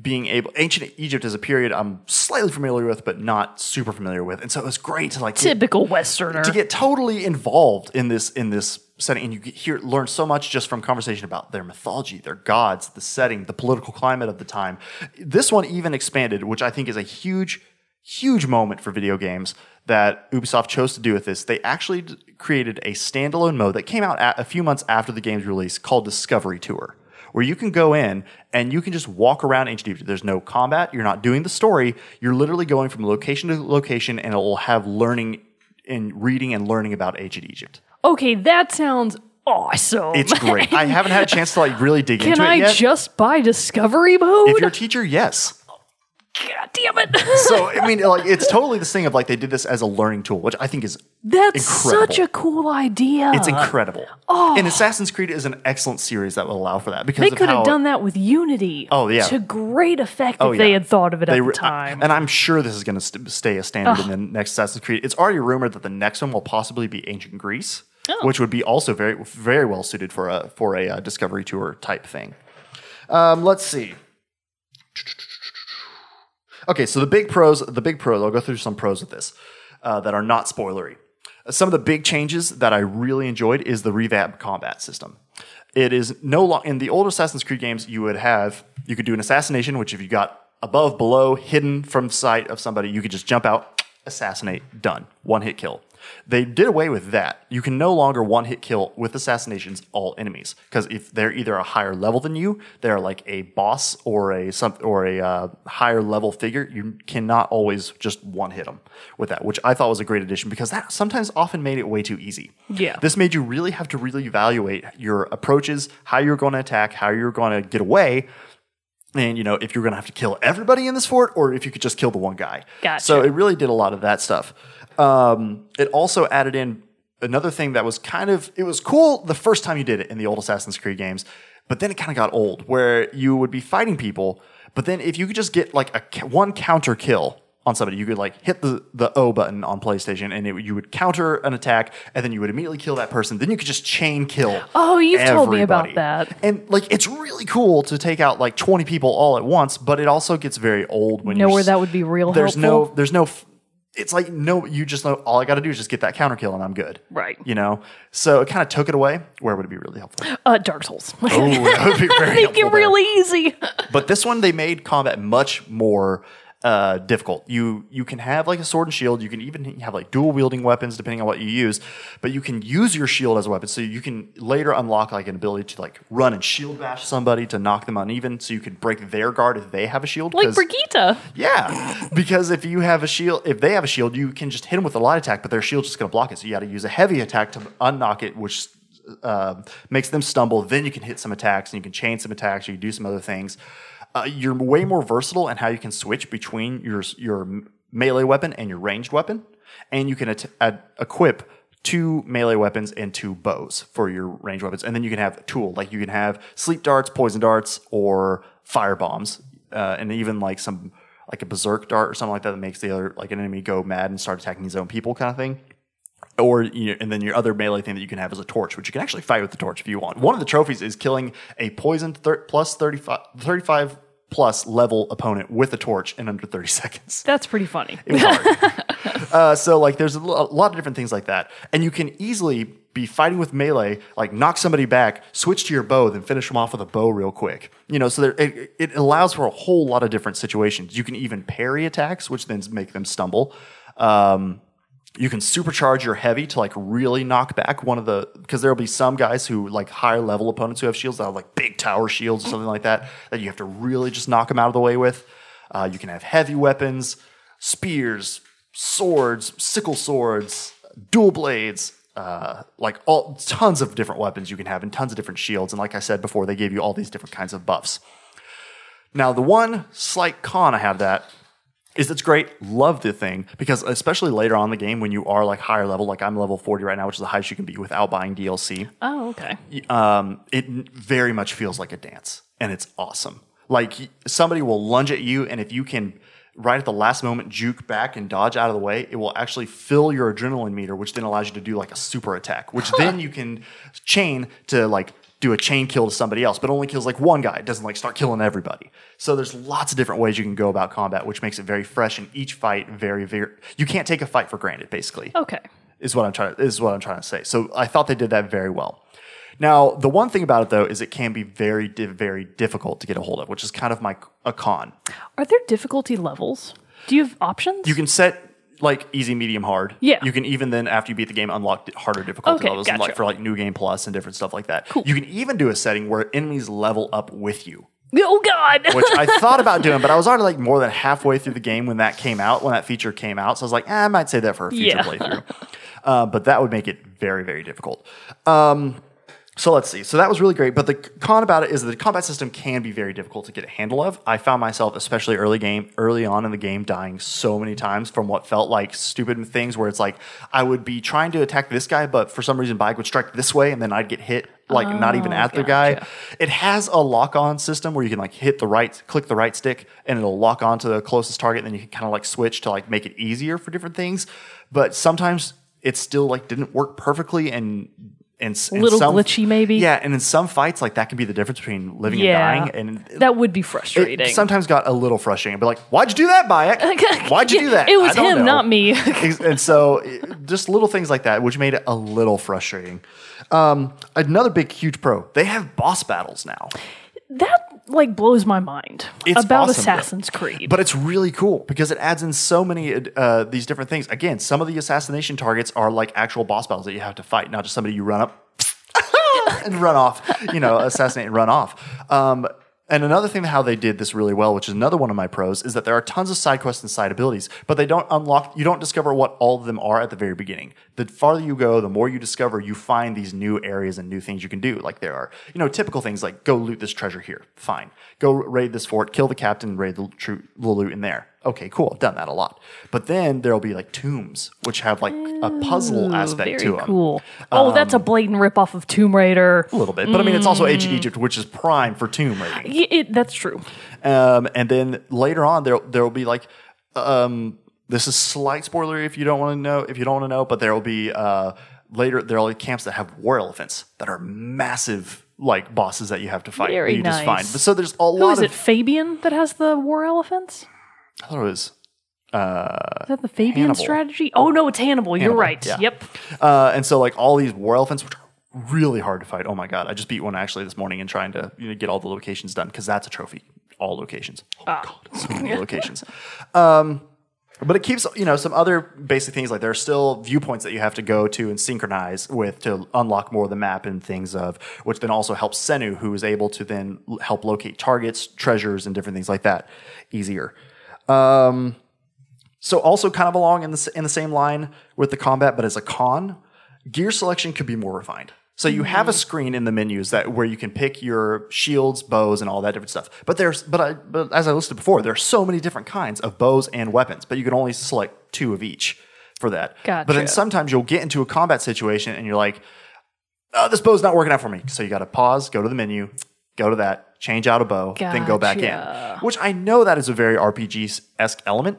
being able. Ancient Egypt is a period I'm slightly familiar with, but not super familiar with, and so it was great to like get- Typical Westerner. to get totally involved in this in this setting and you get hear learn so much just from conversation about their mythology their gods the setting the political climate of the time this one even expanded which i think is a huge huge moment for video games that ubisoft chose to do with this they actually d- created a standalone mode that came out a a few months after the game's release called discovery tour where you can go in and you can just walk around ancient Egypt. There's no combat. You're not doing the story. You're literally going from location to location, and it will have learning and reading and learning about ancient Egypt. okay, that sounds awesome. It's great. I haven't had a chance to like really dig Can into I it yet. Can I just buy Discovery mode? if you're a teacher, yes. God damn it. So I mean, like it's totally this thing of like they did this as a learning tool, which I think is That's incredible. such a cool idea. it's incredible. Oh. And Assassin's Creed is an excellent series that will allow for that because Oh. they could have done that with Unity. Oh, yeah. To great effect Oh, if they had thought of it They at the time. and I'm sure this is going to st- stay a standard in the next Assassin's Creed. It's already rumored that the next one will possibly be ancient Greece, Oh. which would be also very very well suited for a for a uh, Discovery Tour type thing. Um, let's see. Okay, so the big pros, the big pros. I'll go through some pros with this uh, that are not spoilery. Some of the big changes that I really enjoyed is the revamp combat system. It is no longer in the old Assassin's Creed games. You would have you could do an assassination, which if you got above, below, hidden from sight of somebody, you could just jump out, assassinate, done, one hit kill. They did away with that. You can no longer one hit kill with assassinations all enemies because if they're either a higher level than you, they're like a boss or a some or a uh, higher level figure. You cannot always just one hit them with that, which I thought was a great addition because that sometimes often made it way too easy. Yeah. this made you really have to really evaluate your approaches, how you're going to attack, how you're going to get away, and you know if you're going to have to kill everybody in this fort or if you could just kill the one guy. Gotcha. So it really did a lot of that stuff. Um, it also added in another thing that was kind of it was cool the first time you did it in the old Assassin's Creed games, but then it kind of got old where you would be fighting people, but then if you could just get like a one counter kill on somebody, you could like hit the the O button on PlayStation and it, you would counter an attack and then you would immediately kill that person. Then you could just chain kill. Oh, you've told me about that. And like it's really cool to take out like 20 people all at once, but it also gets very old when Know you're where that would be real There's no there's no it's like no you just know all I got to do is just get that counter kill and I'm good. Right. You know. So it kind of took it away. Where would it be really helpful? uh, Dark Souls. Oh, that would be very Make it there. really easy. But this one they made combat much more uh, difficult. You you can have like a sword and shield. You can even have like dual wielding weapons depending on what you use. But you can use your shield as a weapon, so you can later unlock like an ability to like run and shield bash somebody to knock them uneven, so you can break their guard if they have a shield. Like Brigitte. yeah, because if you have a shield, if they have a shield, you can just hit them with a light attack, but their shield's just going to block it. So you got to use a heavy attack to unknock it, which uh, makes them stumble. Then you can hit some attacks, and you can chain some attacks. You can do some other things. Uh, you're way more versatile in how you can switch between your your melee weapon and your ranged weapon, and you can at- add, equip two melee weapons and two bows for your ranged weapons, and then you can have a tool like you can have sleep darts, poison darts, or fire bombs, uh, and even like some like a berserk dart or something like that that makes the other like an enemy go mad and start attacking his own people, kind of thing or you and then your other melee thing that you can have is a torch, which you can actually fight with the torch if you want. One of the trophies is killing a poisoned thir- plus 35, 35 plus level opponent with a torch in under 30 seconds. That's pretty funny. It was hard. uh, so like there's a a lot of different things like that. And you can easily be fighting with melee, like knock somebody back, switch to your bow, then finish them off with a bow real quick. You know, so there, it, it allows for a whole lot of different situations. You can even parry attacks, which then make them stumble. Um, you can supercharge your heavy to like really knock back one of the because there'll be some guys who like higher level opponents who have shields that have like big tower shields or something like that that you have to really just knock them out of the way with. Uh, you can have heavy weapons, spears, swords, sickle swords, dual blades, uh, like all tons of different weapons you can have and tons of different shields. And like I said before, they gave you all these different kinds of buffs. Now, the one slight con I have that is it's great. Love the thing because especially later on in the game when you are like higher level, like I'm level 40 right now, which is the highest you can be without buying DLC. Oh, okay. Um, it very much feels like a dance, and it's awesome. Like somebody will lunge at you, and if you can right at the last moment juke back and dodge out of the way, it will actually fill your adrenaline meter, which then allows you to do like a super attack, which then you can chain to like do a chain kill to somebody else, but only kills like one guy. It doesn't like start killing everybody. So there's lots of different ways you can go about combat, which makes it very fresh and each fight very, very you can't take a fight for granted, basically Okay. is what I'm trying is what I'm trying to say. So I thought they did that very well. Now, the one thing about it though is it can be very very difficult to get a hold of, which is kind of my a con. Are there difficulty levels? Do you have options? You can set like easy, medium, hard. Yeah. You can even then after you beat the game unlock harder difficulty Okay, levels and like for like new game plus and different stuff like that. You can even do a setting where enemies level up with you. oh God. Which I thought about doing, but I was already like more than halfway through the game when that came out, when that feature came out. So I was like, eh, I might say that for a future Yeah. playthrough. Uh, but that would make it very, very difficult. Um, so let's see. So that was really great. But the con about it is that the combat system can be very difficult to get a handle of. I found myself, especially early game, early on in the game, dying so many times from what felt like stupid things where it's like I would be trying to attack this guy, but for some reason Bayek would strike this way and then I'd get hit like not even at the guy. It has a lock on system where you can like hit the right, click the right stick, and it'll lock on to the closest target. And then you can kind of like switch to like make it easier for different things. But sometimes it still like didn't work perfectly and and in Little some- glitchy, maybe? Yeah, and in some fights, like that can be the difference between living yeah. and dying. And that would be it frustrating. sometimes got a little frustrating. But like, why'd you do that, Bayek? Why'd you do that? It was him, know. not me. And so just little things like that, which made it a little frustrating. Um, another big, huge pro: they have boss battles now. that like blows my mind It's about awesome, though. Assassin's Creed. But it's really cool because it adds in so many uh, these different things. Again, some of the assassination targets are like actual boss battles that you have to fight, not just somebody you run up and run off, you know, assassinate and run off. Um, and another thing, how they did this really well, which is another one of my pros, is that there are tons of side quests and side abilities, but they don't unlock, you don't discover what all of them are at the very beginning. The farther you go, the more you discover, you find these new areas and new things you can do. Like there are, you know, typical things like go loot this treasure here. Fine. Go raid this fort, kill the captain, raid the, tru- the loot in there. Okay, cool. Done that a lot. But then there'll be like tombs, which have like a puzzle Ooh, aspect very to them. cool. Oh, that's a blatant ripoff of Tomb Raider. A little bit. But I mean, it's also ancient Egypt, which is prime for tomb raiding. Y- it, that's true. Um, and then later on, there there will be like, um, this is slight spoiler if you don't want to know, if you don't want to know, but there will be uh, later there be camps that have war elephants that are massive like bosses that you have to fight. Very that you just nice. find. But so there's a Who lot is of. it? Fabian that has the war elephants? I thought it was. Is that the Fabian Hannibal. strategy? Oh no, it's Hannibal. You're right. yeah. Yep. Uh, and so like all these war elephants, which are really hard to fight. Oh my god, I just beat one actually this morning in trying to you know, get all the locations done because that's a trophy. All locations. Oh god, so many locations. Um, but it keeps you know some other basic things like there are still viewpoints that you have to go to and synchronize with to unlock more of the map and things of which then also helps Senu who is able to then help locate targets, treasures, and different things like that easier. Um, so also kind of along in the in the same line with the combat, but as a con, gear selection could be more refined. So you have a screen in the menus that where you can pick your shields, bows, and all that different stuff. But there's but I, but as I listed before, there are so many different kinds of bows and weapons, but you can only select two of each for that. Gotcha. But then sometimes you'll get into a combat situation and you're like, oh, this bow's not working out for me. So you got to pause, go to the menu, go to that, change out a bow, then go back in. Which I know that is a very RPG esque element,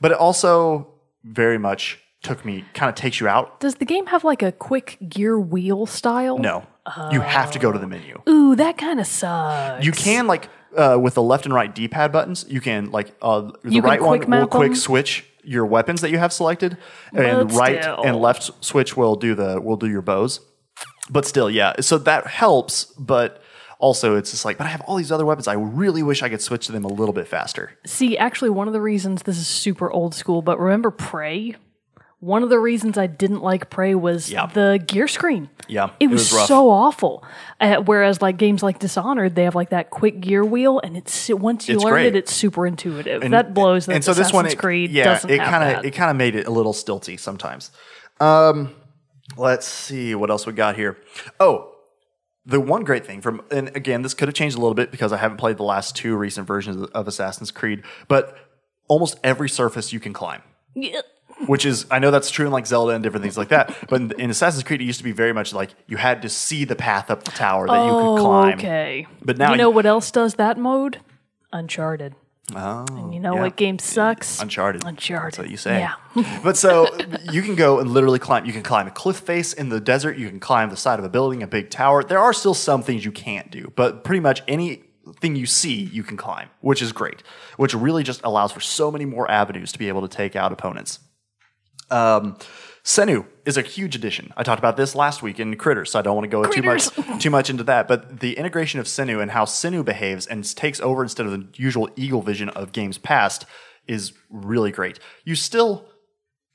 but it also very much took me, kind of takes you out. Does the game have like a quick gear wheel style? No, you have to go to the menu. Ooh, that kind of sucks. You can like uh, with the left and right D-pad buttons, you can like uh, the right one will quick them? switch your weapons that you have selected, and But right still. and left switch will do the will do your bows. But still, yeah. So that helps, but also it's just like, but I have all these other weapons. I really wish I could switch to them a little bit faster. See, actually, one of the reasons this is super old school, but remember Prey? One of the reasons I didn't like Prey was Yeah. the gear screen. Yeah, It was, rough. so awful. Uh, whereas, like games like Dishonored, they have like that quick gear wheel, and it's once you It's learn great. it, it's super intuitive. that blows. That and so Assassin's this one, it, Creed yeah, doesn't it kind of it kind of made it a little stilty sometimes. Um, let's see what else we got here. Oh, the one great thing from, and again, this could have changed a little bit because I haven't played the last two recent versions of Assassin's Creed, but almost every surface you can climb. Yeah. Which is, I know that's true in like Zelda and different things like that, but in, in Assassin's Creed, it used to be very much like you had to see the path up the tower that you could oh, climb. Oh, Okay. But now you know you- what else does that mode? Uncharted. Oh, And you know yeah. what game sucks? Uncharted. Uncharted. That's what you say. Yeah. but so you can go and literally climb. You can climb a cliff face in the desert. You can climb the side of a building, a big tower. There are still some things you can't do, but pretty much anything you see, you can climb, which is great. Which really just allows for so many more avenues to be able to take out opponents. Um, Senu is a huge addition. I talked about this last week in Critters, so I don't want to go too much too much into that. But the integration of Senu and how Senu behaves and takes over instead of the usual eagle vision of games past is really great. You still,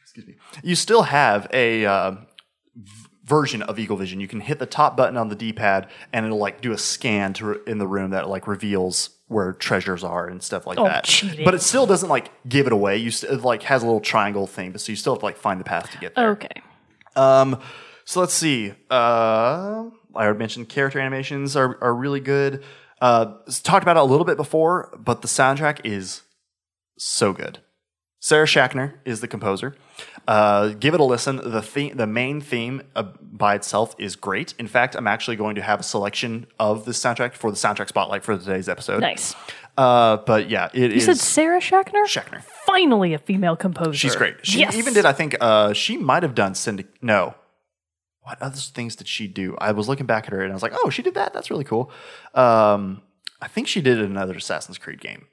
excuse me, you still have a uh, v- version of eagle vision. You can hit the top button on the D-pad and it'll like do a scan to re- in the room that like reveals where treasures are and stuff like Oh, that. cheating. But it still doesn't like give it away. You st- it like has a little triangle thing, but so you still have to like find the path to get there. Okay. Um, so let's see. Uh, I already mentioned character animations are, are really good. Uh, talked about it a little bit before, but the soundtrack is so good. Sarah Schachner is the composer. Uh, give it a listen. The theme, the main theme uh, by itself is great. In fact, I'm actually going to have a selection of the soundtrack for the soundtrack spotlight for today's episode. Nice. Uh, but yeah, it You is said Sarah Schachner? Schachner. Finally, a female composer. She's great. She yes. even did, I think, uh, she might have done Syndic. No. What other things did she do? I was looking back at her and I was like, oh, she did that. That's really cool. Um, I think she did another Assassin's Creed game.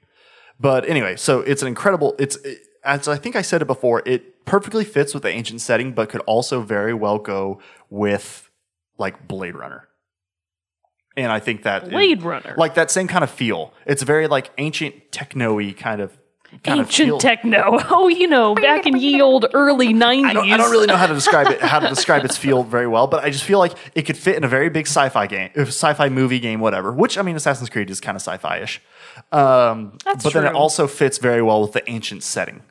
But anyway, so it's an incredible. It's it, as I think I said it before. It perfectly fits with the ancient setting, but could also very well go with like Blade Runner. And I think that Blade Runner. like that same kind of feel. It's very like ancient techno-y kind of kind Ancient feel. techno. Oh, you know, back in ye old early 90s. I don't, I don't really know how to describe it, how to describe its feel very well, but I just feel like it could fit in a very big sci-fi game, uh, sci-fi movie game, whatever. Which I mean, Assassin's Creed is kind of sci-fi-ish, um, That's but then it also fits very well with the ancient setting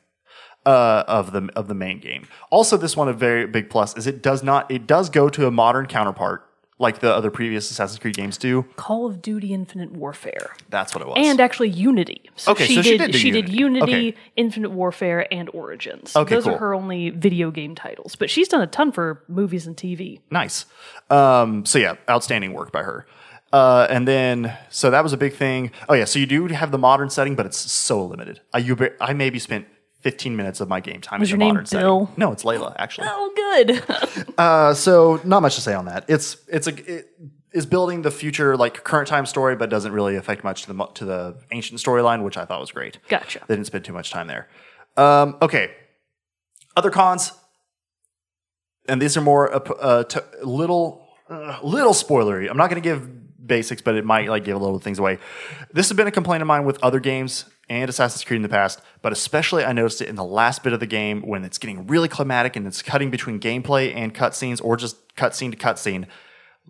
uh, of the of the main game. Also, this one a very big plus is it does not it does go to a modern counterpart like the other previous Assassin's Creed games do. Call of Duty Infinite Warfare. That's what it was. And actually Unity. So Okay, she so she did, did she did Unity. Unity, Okay. Infinite Warfare, and Origins. Okay, Those cool. are her only video game titles. But she's done a ton for movies and TV. Nice. Um, so yeah, outstanding work by her. Uh, and then, so that was a big thing. Oh yeah, so you do have the modern setting, but it's so limited. I, you, I maybe spent 15 minutes of my game time Was in your the name modern setting. No, it's Layla actually. Oh, good. Uh, so not much to say on that. It's it's a it is building the future like current time story, but doesn't really affect much to the mo- to the ancient storyline, which I thought was great. Gotcha. They didn't spend too much time there. Um, okay. Other cons, and these are more uh, p- uh, t- little uh, little spoilery. I'm not going to give basics, but it might like give a little things away. This has been a complaint of mine with other games and Assassin's Creed in the past, but especially I noticed it in the last bit of the game when it's getting really climatic and it's cutting between gameplay and cutscenes, or just cutscene to cutscene.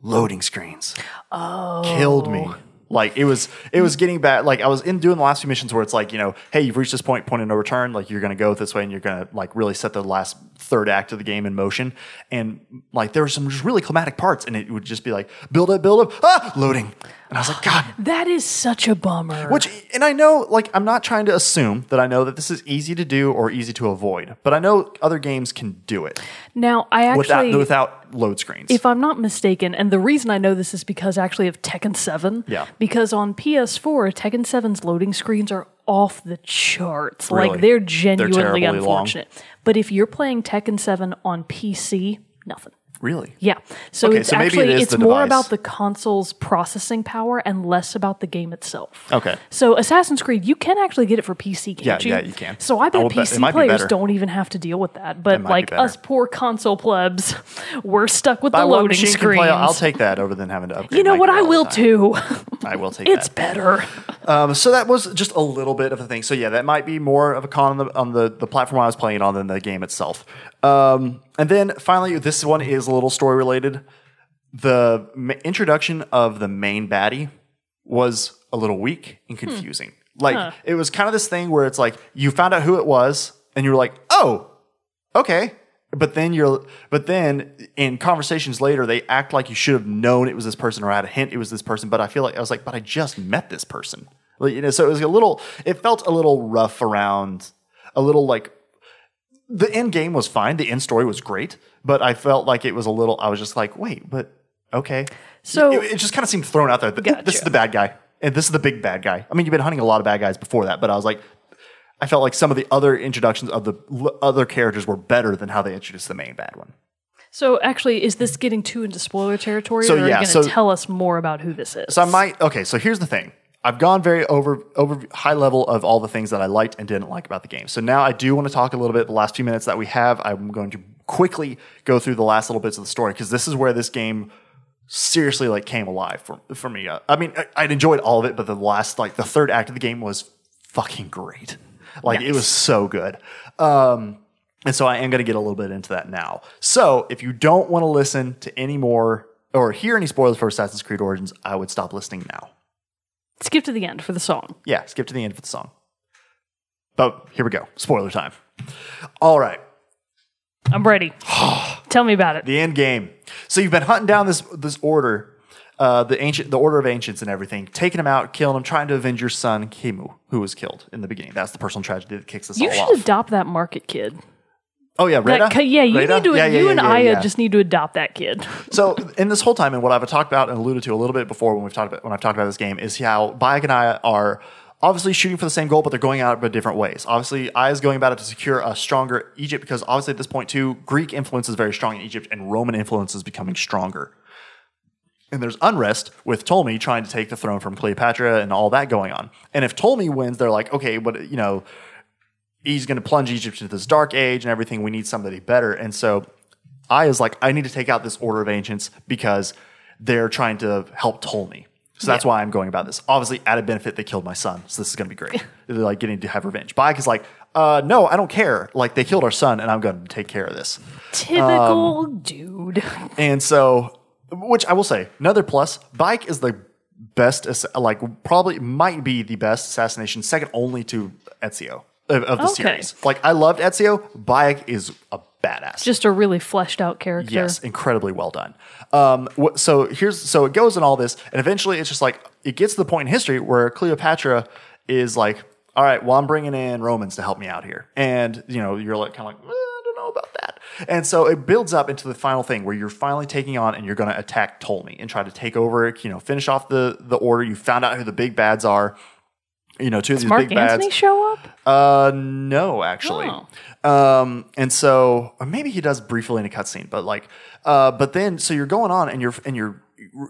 Loading screens oh. killed me. Like it was, it was getting bad. Like I was in doing the last few missions where it's like, you know, hey, you've reached this point, point of no return. Like you're going to go this way, and you're going to like really set the last third act of the game in motion. And like there were some just really climatic parts, and it would just be like build up, build up, ah, loading. And I was like, God, that is such a bummer. which, and I know, like, I'm not trying to assume that I know that this is easy to do or easy to avoid, but I know other games can do it now, I without actually. without load screens. if I'm not mistaken, and the reason I know this is because actually of Tekken 7. Yeah. Because on PS4, Tekken 7's loading screens are off the charts. Really? Like they're genuinely unfortunate. long. But if you're playing Tekken 7 on PC, nothing. Really, Yeah. So Okay, it's so actually it's more device. about the console's processing power and less about the game itself. Okay. So Assassin's Creed, you can actually get it for PC, can't Yeah, you? yeah, you can. So I bet PC might be players better. don't even have to deal with that. But might be like us poor console plebs, we're stuck with Buy the loading machine can screens. play, I'll take that over than having to upgrade. you know what? I will too. I will take it's that. better. Um, so that was just a little bit of a thing. So yeah, that might be more of a con on the on the, the platform I was playing on than the game itself. Um, and then finally, this one is a little story related. The ma- introduction of the main baddie was a little weak and confusing. Like it was kind of this thing where it's like you found out who it was and you were like, oh, okay. but then you're but then in conversations later they act like you should have known it was this person or had a hint it was this person but i feel like i was like but i just met this person like, you know so it was a little it felt a little rough around a little like the end game was fine the end story was great but i felt like it was a little i was just like wait but okay So- it, it just kind of seemed thrown out there that, this is the bad guy and this is the big bad guy i mean you've been hunting a lot of bad guys before that but i was like I felt like some of the other introductions of the l- other characters were better than how they introduced the main bad one. So actually, is this getting too into spoiler territory, So, or are yeah, you going to so- tell us more about who this is? So I might okay. So here's the thing. I've gone very over over high level of all the things that I liked and didn't like about the game. So now I do want to talk a little bit. The last few minutes that we have, I'm going to quickly go through the last little bits of the story because this is where this game seriously like came alive for for me. Uh, I mean, I, I'd enjoyed all of it, but the last like the third act of the game was fucking great. Like it was so good. Um, and so I am going to get a little bit into that now. So if you don't want to listen to any more or hear any spoilers for Assassin's Creed Origins, I would stop listening now. Skip to the end for the song. Yeah, skip to the end of the song. But here we go. Spoiler time. All right. I'm ready. tell me about it. The end game. So you've been hunting down this this order, uh, the ancient, the order of ancients and everything, taking them out, killing them, trying to avenge your son Khemu, who was killed in the beginning. That's the personal tragedy that kicks us off. You all should off. adopt that market kid. Oh yeah, That Reda? ki- yeah, you need to. Yeah, yeah, you yeah, and yeah. just need to adopt that kid. So in this whole time, and what I've talked about and alluded to a little bit before when we've talked about when I've talked about this game is how Bayek and Aya are obviously shooting for the same goal, but they're going out but different ways. Obviously, Aya is going about it to secure a stronger Egypt because obviously at this point too, Greek influence is very strong in Egypt and Roman influence is becoming stronger. And there's unrest with Ptolemy trying to take the throne from Cleopatra and all that going on. And if Ptolemy wins, they're like, okay, but you know, he's going to plunge Egypt into this dark age and everything. We need somebody better. And so Aya is like, I need to take out this order of ancients because they're trying to help Ptolemy. So that's why I'm going about this. Obviously, added benefit, they killed my son. So this is going to be great. they're like getting to have revenge. Bayek is like, uh, no, I don't care. Like they killed our son and I'm going to take care of this. Typical Um, dude. And so, which I will say, another plus, Bayek is the best, like probably might be the best assassination, second only to Ezio of, of the Okay. series. Like I loved Ezio. Bayek is a badass. Just a really fleshed out character. Yes, incredibly well done. Um, wh- so here's so it goes in all this, and eventually it's just like it gets to the point in history where Cleopatra is like, "All right, well I'm bringing in Romans to help me out here," and you know you're like kind of like, "Eh, "I don't know about that," and so it builds up into the final thing where you're finally taking on and you're going to attack Ptolemy and try to take over, you know, finish off the the order. You found out who the big bads are. You know, two of these Mark big bads. Anthony show up? Uh, no, actually. Oh. Um, and so or maybe he does briefly in a cutscene, but like, uh, but then so you're going on and you're and you're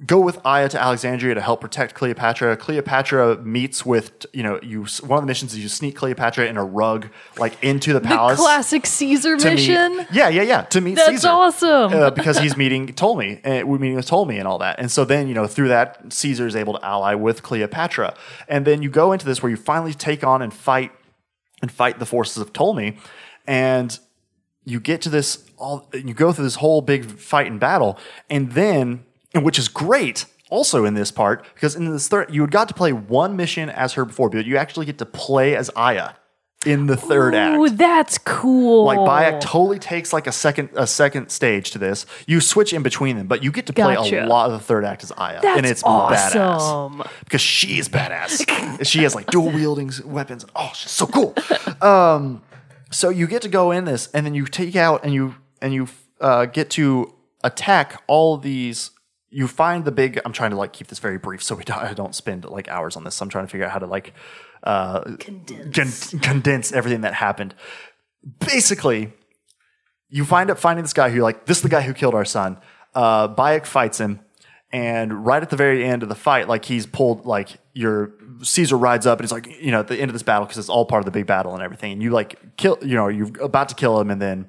go with Aya to Alexandria to help protect Cleopatra. Cleopatra meets with you know you one of the missions is you sneak Cleopatra in a rug like into the The palace. classic Caesar to meet- mission. yeah, yeah, yeah. To meet Caesar. That's Caesar. awesome. Uh, because he's meeting Ptolemy, and we're meeting with Ptolemy and all that. And so then, you know, through that, Caesar is able to ally with Cleopatra. And then you go into this where you finally take on and fight and fight the forces of Ptolemy, and you get to this all. You go through this whole big fight and battle, and then, and which is great. Also in this part, because in this third, you had got to play one mission as her before, but you actually get to play as Aya in the third act. Ooh, that's cool. Like Bayek totally takes like a second a second stage to this. You switch in between them, but you get to play Gotcha. a lot of the third act as Aya, That's and it's awesome. badass because she is badass. she has like dual wielding weapons. Oh, she's so cool. um, so you get to go in this, and then you take out and you and you uh, get to attack all these. You find the big. I'm trying to like keep this very brief, so we don't, I don't spend like hours on this. I'm trying to figure out how to like uh, Condense. con- condense everything that happened. Basically, you find up finding this guy who like, this is the guy who killed our son. Uh, Bayek fights him, and right at the very end of the fight, like he's pulled like your Caesar rides up and he's like, you know, at the end of this battle because it's all part of the big battle and everything, and you like kill, you know, you're about to kill him, and then.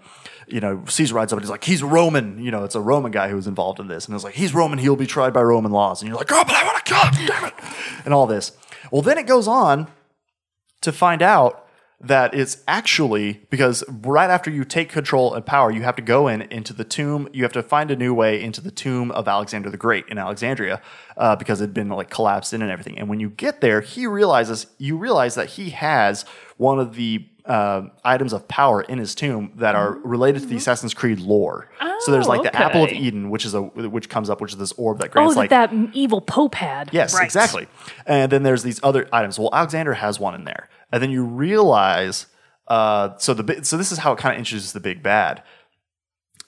You know, Caesar rides up and he's like, he's Roman. You know, it's a Roman guy who was involved in this. And it's like, he's Roman, he'll be tried by Roman laws. And you're like, oh, but I want to kill him, damn it. And all this. Well, then it goes on to find out that it's actually because right after you take control and power, you have to go in into the tomb. You have to find a new way into the tomb of Alexander the Great in Alexandria uh, because it had been like collapsed in and everything. And when you get there, he realizes you realize that he has one of the uh, items of power in his tomb that are related to the Assassin's Creed lore. Oh, so there's like the Apple of okay. Eden, which is a which comes up, which is this orb that Oh, grants that like that evil Pope had. Yes, Right. exactly. And then there's these other items. Well, Alexander has one in there, and then you realize. Uh, so the bi- so this is how it kind of introduces the big bad,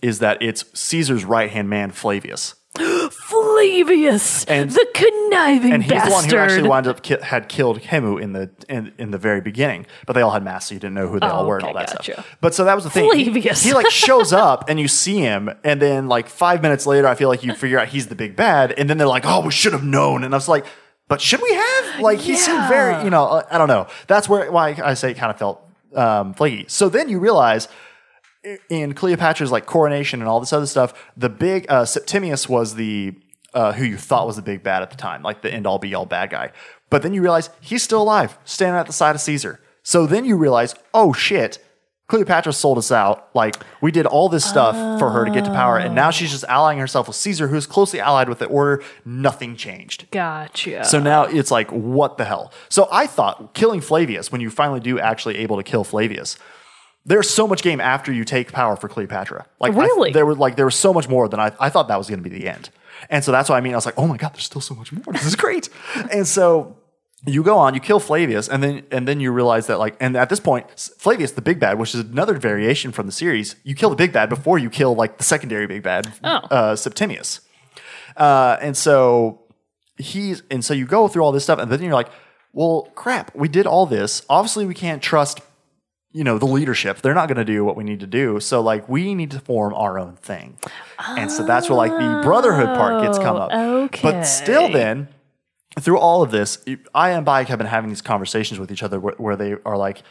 is that it's Caesar's right hand man Flavius, Flavius, And- the conniving and he's bastard. the one who actually wound up ki- had killed Khemu in the in, in the very beginning. But they all had masks, so you didn't know who they all were and Oh, all that gotcha. stuff. But so that was the thing. He- Flavius. He, like shows up and you see him, and then like five minutes later, I feel like you figure out he's the big bad, and then they're like, "Oh, we should have known." And I was like, "But should we have?" Like he seemed very, you know, uh, I don't know. That's where why I say it kind of felt um, flaky. So then you realize in Cleopatra's like coronation and all this other stuff, the big uh, Septimius was the uh, who you thought was the big bad at the time, like the end all be all bad guy. But then you realize he's still alive, standing at the side of Caesar. So then you realize, oh shit, Cleopatra sold us out. Like we did all this stuff for her to get to power, and now she's just allying herself with Caesar, who's closely allied with the order. Nothing changed. Gotcha. So now it's like, what the hell? So I thought killing Flavius, when you finally do actually able to kill Flavius, there's so much game after you take power for Cleopatra. Like I- Really? there was like there was so much more than I, I thought that was going to be the end. And so that's what I mean. I was like, oh my god, there's still so much more. This is great. and so you go on, you kill Flavius, and then and then you realize that like, and at this point, Flavius, the big bad, which is another variation from the series, you kill the big bad before you kill like the secondary big bad, Oh. uh, Septimius. Uh, and so he's and so you go through all this stuff, and then you're like, well, crap, we did all this. Obviously, we can't trust, you know, the leadership. They're not going to do what we need to do. So like, we need to form our own thing. And so that's where like the brotherhood part gets come up. But still, then through all of this, Aya and Bayek have been having these conversations with each other where, where they are like,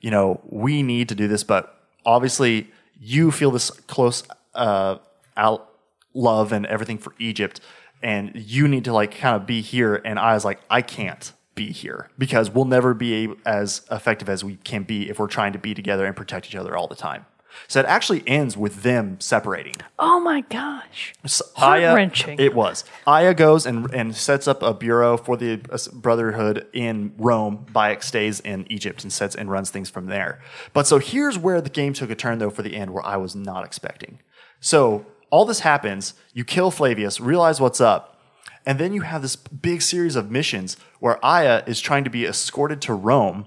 you know, we need to do this, but obviously you feel this close uh, out love and everything for Egypt, and you need to like kind of be here. And I was like, I can't be here because we'll never be as effective as we can be if we're trying to be together and protect each other all the time. So it actually ends with them separating. oh my gosh. So Aya- Heart-wrenching. It was. Aya goes and, and sets up a bureau for the uh, Brotherhood in Rome. Bayek stays in Egypt and sets and runs things from there. But so here's where the game took a turn, though, for the end, where I was not expecting. So all this happens. You kill Flavius, realize what's up, and then you have this big series of missions where Aya is trying to be escorted to Rome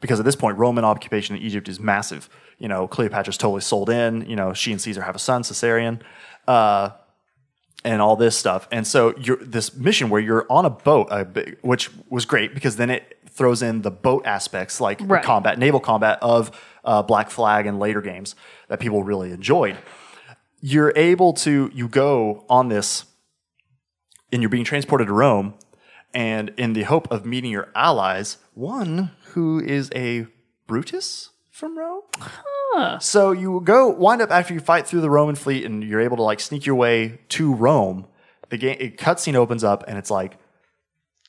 because at this point, Roman occupation in Egypt is massive. You know, Cleopatra's totally sold in. You know, she and Caesar have a son, Caesarion, uh, and all this stuff. And so, you're this mission where you're on a boat, a big, which was great because then it throws in the boat aspects like Right. combat, naval combat of uh, Black Flag and later games that people really enjoyed. You're able to you go on this and you're being transported to Rome, and in the hope of meeting your allies, one who is a Brutus from Rome. So you go wind up after you fight through the Roman fleet, and you're able to like sneak your way to Rome. The game a cutscene opens up, and it's like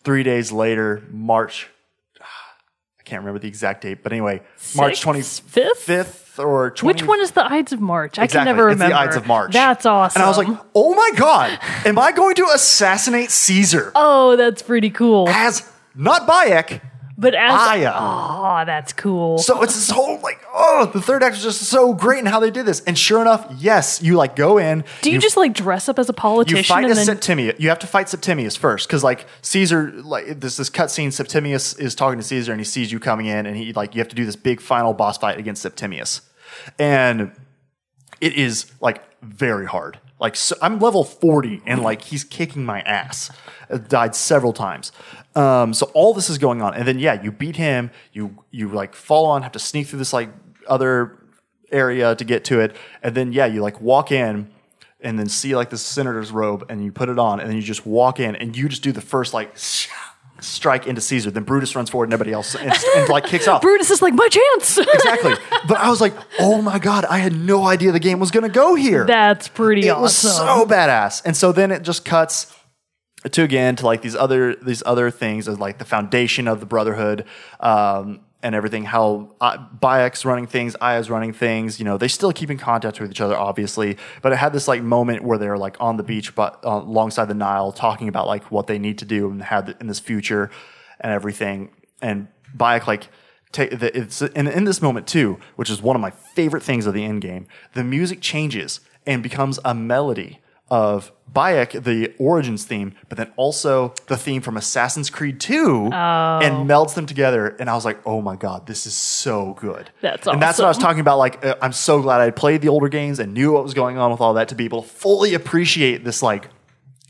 three days later, March. I can't remember the exact date, but anyway, March twenty Fifth? fifth or 20, Which one is the Ides of March? I can never It's remember. the Ides of March. That's awesome. And I was like, oh my God, am I going to assassinate Caesar oh, that's pretty cool. as not Bayek, But as Aya? oh, uh, that's cool. So it's this whole like, oh, the third act was just so great in how they did this. And sure enough, yes, you like go in. Do you, just like dress up as a politician you fight and a then Septimius. You have to fight Septimius first, because like Caesar, like this this cutscene, Septimius is talking to Caesar, and he sees you coming in, and he like you have to do this big final boss fight against Septimius, and it is like very hard. Like so, I'm level 40, and like he's kicking my ass. I died several times. Um, so all this is going on, and then yeah, you beat him. You you like fall on, have to sneak through this like other area to get to it, and then yeah, you like walk in and then see like the senator's robe and you put it on and then you just walk in and you just do the first like strike into Caesar. Then Brutus runs forward and everybody else and, and like kicks off. Brutus is like my chance. exactly. But I was like, oh my God, I had no idea the game was going to go here. that's pretty it awesome. was so badass. And so then it just cuts to again to like these other these other things as like the foundation of the brotherhood um, and everything. How uh, running things, Aya's running things. You know, they still keep in contact with each other, obviously. But it had this like moment where they're like on the beach, but uh, alongside the Nile, talking about like what they need to do and have in this future and everything. And Bayek like. Take the, it's and in this moment too, which is one of my favorite things of the end game. The music changes and becomes a melody of Bayek, the Origins theme, but then also the theme from Assassin's Creed 2 and melds them together. And I was like, oh my God, this is so good. That's And that's what I was talking about. Like, uh, I'm so glad I played the older games and knew what was going on with all that to be able to fully appreciate this, like,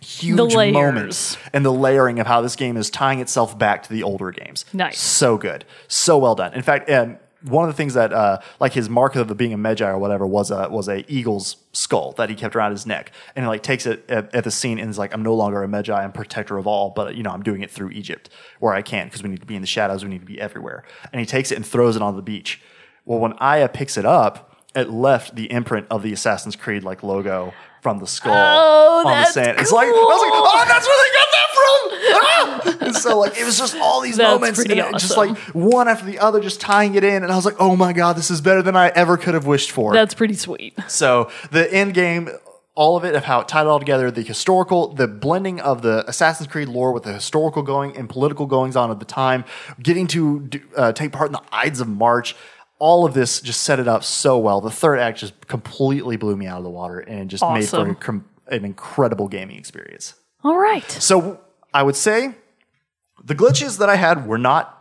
huge layers. moment and the layering of how this game is tying itself back to the older games. Nice. So good. So well done. In fact, um, one of the things that, uh, like his mark of being a Medjay or whatever, was a was a eagle's skull that he kept around his neck, and he like takes it at, at the scene and is like, "I'm no longer a Medjay, I'm protector of all, but you know, I'm doing it through Egypt where I can because we need to be in the shadows, we need to be everywhere." And he takes it and throws it on the beach. Well, when Aya picks it up, it left the imprint of the Assassin's Creed like logo from the skull Oh, on the sand. It's like I was like, oh, that's where they got that from. Ah! And so like it was just all these That's moments, and it just like one after the other, just tying it in. And I was like, oh my god, this is better than I ever could have wished for. That's pretty sweet. So the end game, all of it, of how it tied it all together, the historical, the blending of the Assassin's Creed lore with the historical going and political goings on at the time, getting to do, uh, take part in the Ides of March. All of this just set it up so well. The third act just completely blew me out of the water and just made for com- an incredible gaming experience. All right. So I would say the glitches that I had were not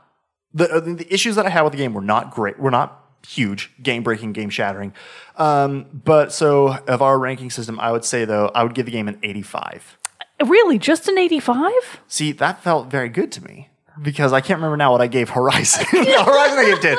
the uh, the issues that I had with the game were not great. Were not huge, game breaking, game shattering. Um, but so of our ranking system, I would say though I would give the game an eighty five. Really? Just an 85? See, that felt very good to me. Because I can't remember now what I gave Horizon. Horizon I gave 10.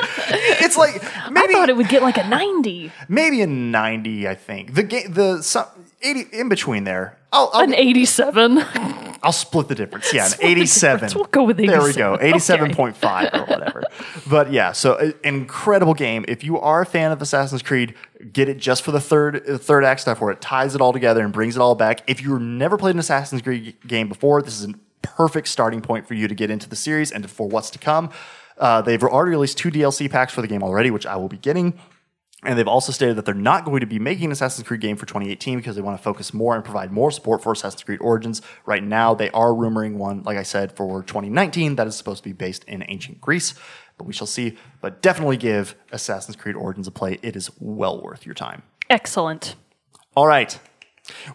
It's like maybe I thought it would get like a 90. maybe a 90, I think. The game the some, 80 in between there. I'll, I'll An 87. I'll split the difference. Yeah, an Split the 87. We'll go with 87. There we go. 87. 87.5 or whatever. But yeah, so uh, an incredible game. If you are a fan of Assassin's Creed, get it just for the third uh, third act stuff where it ties it all together and brings it all back. If you've never played an Assassin's Creed game before, this is a perfect starting point for you to get into the series and for what's to come. Uh, they've already released two DLC packs for the game already, which I will be getting. And they've also stated that they're not going to be making an Assassin's Creed game for 2018 because they want to focus more and provide more support for Assassin's Creed Origins. Right now, they are rumoring one, like I said, for 2019 that is supposed to be based in ancient Greece. But we shall see. But definitely give Assassin's Creed Origins a play. It is well worth your time. Excellent. All right.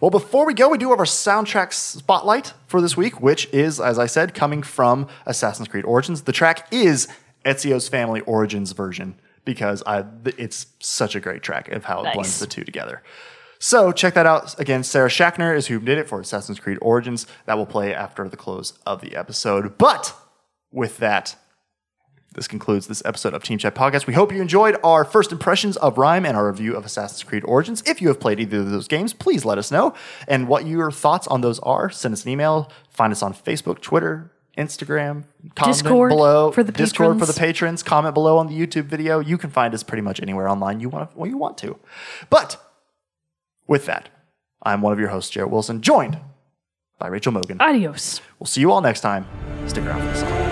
Well, before we go, we do have our soundtrack spotlight for this week, which is, as I said, coming from Assassin's Creed Origins. The track is Ezio's Family Origins version because I, it's such a great track of how it Nice. blends the two together. So check that out. Again, Sarah Schachner is who did it for Assassin's Creed Origins. That will play after the close of the episode. But with that, this concludes this episode of Team Chat Podcast. We hope you enjoyed our first impressions of RiME and our review of Assassin's Creed Origins. If you have played either of those games, please let us know. And what your thoughts on those are, send us an email. Find us on Facebook, Twitter, Instagram, comment Discord below. for the Discord for the patrons. patrons. Comment below on the YouTube video. You can find us pretty much anywhere online you want, well, you want to. But with that, I'm one of your hosts, Jarrett Wilson, joined by Rachel Mogan. Adios. We'll see you all next time. Stick around for the song.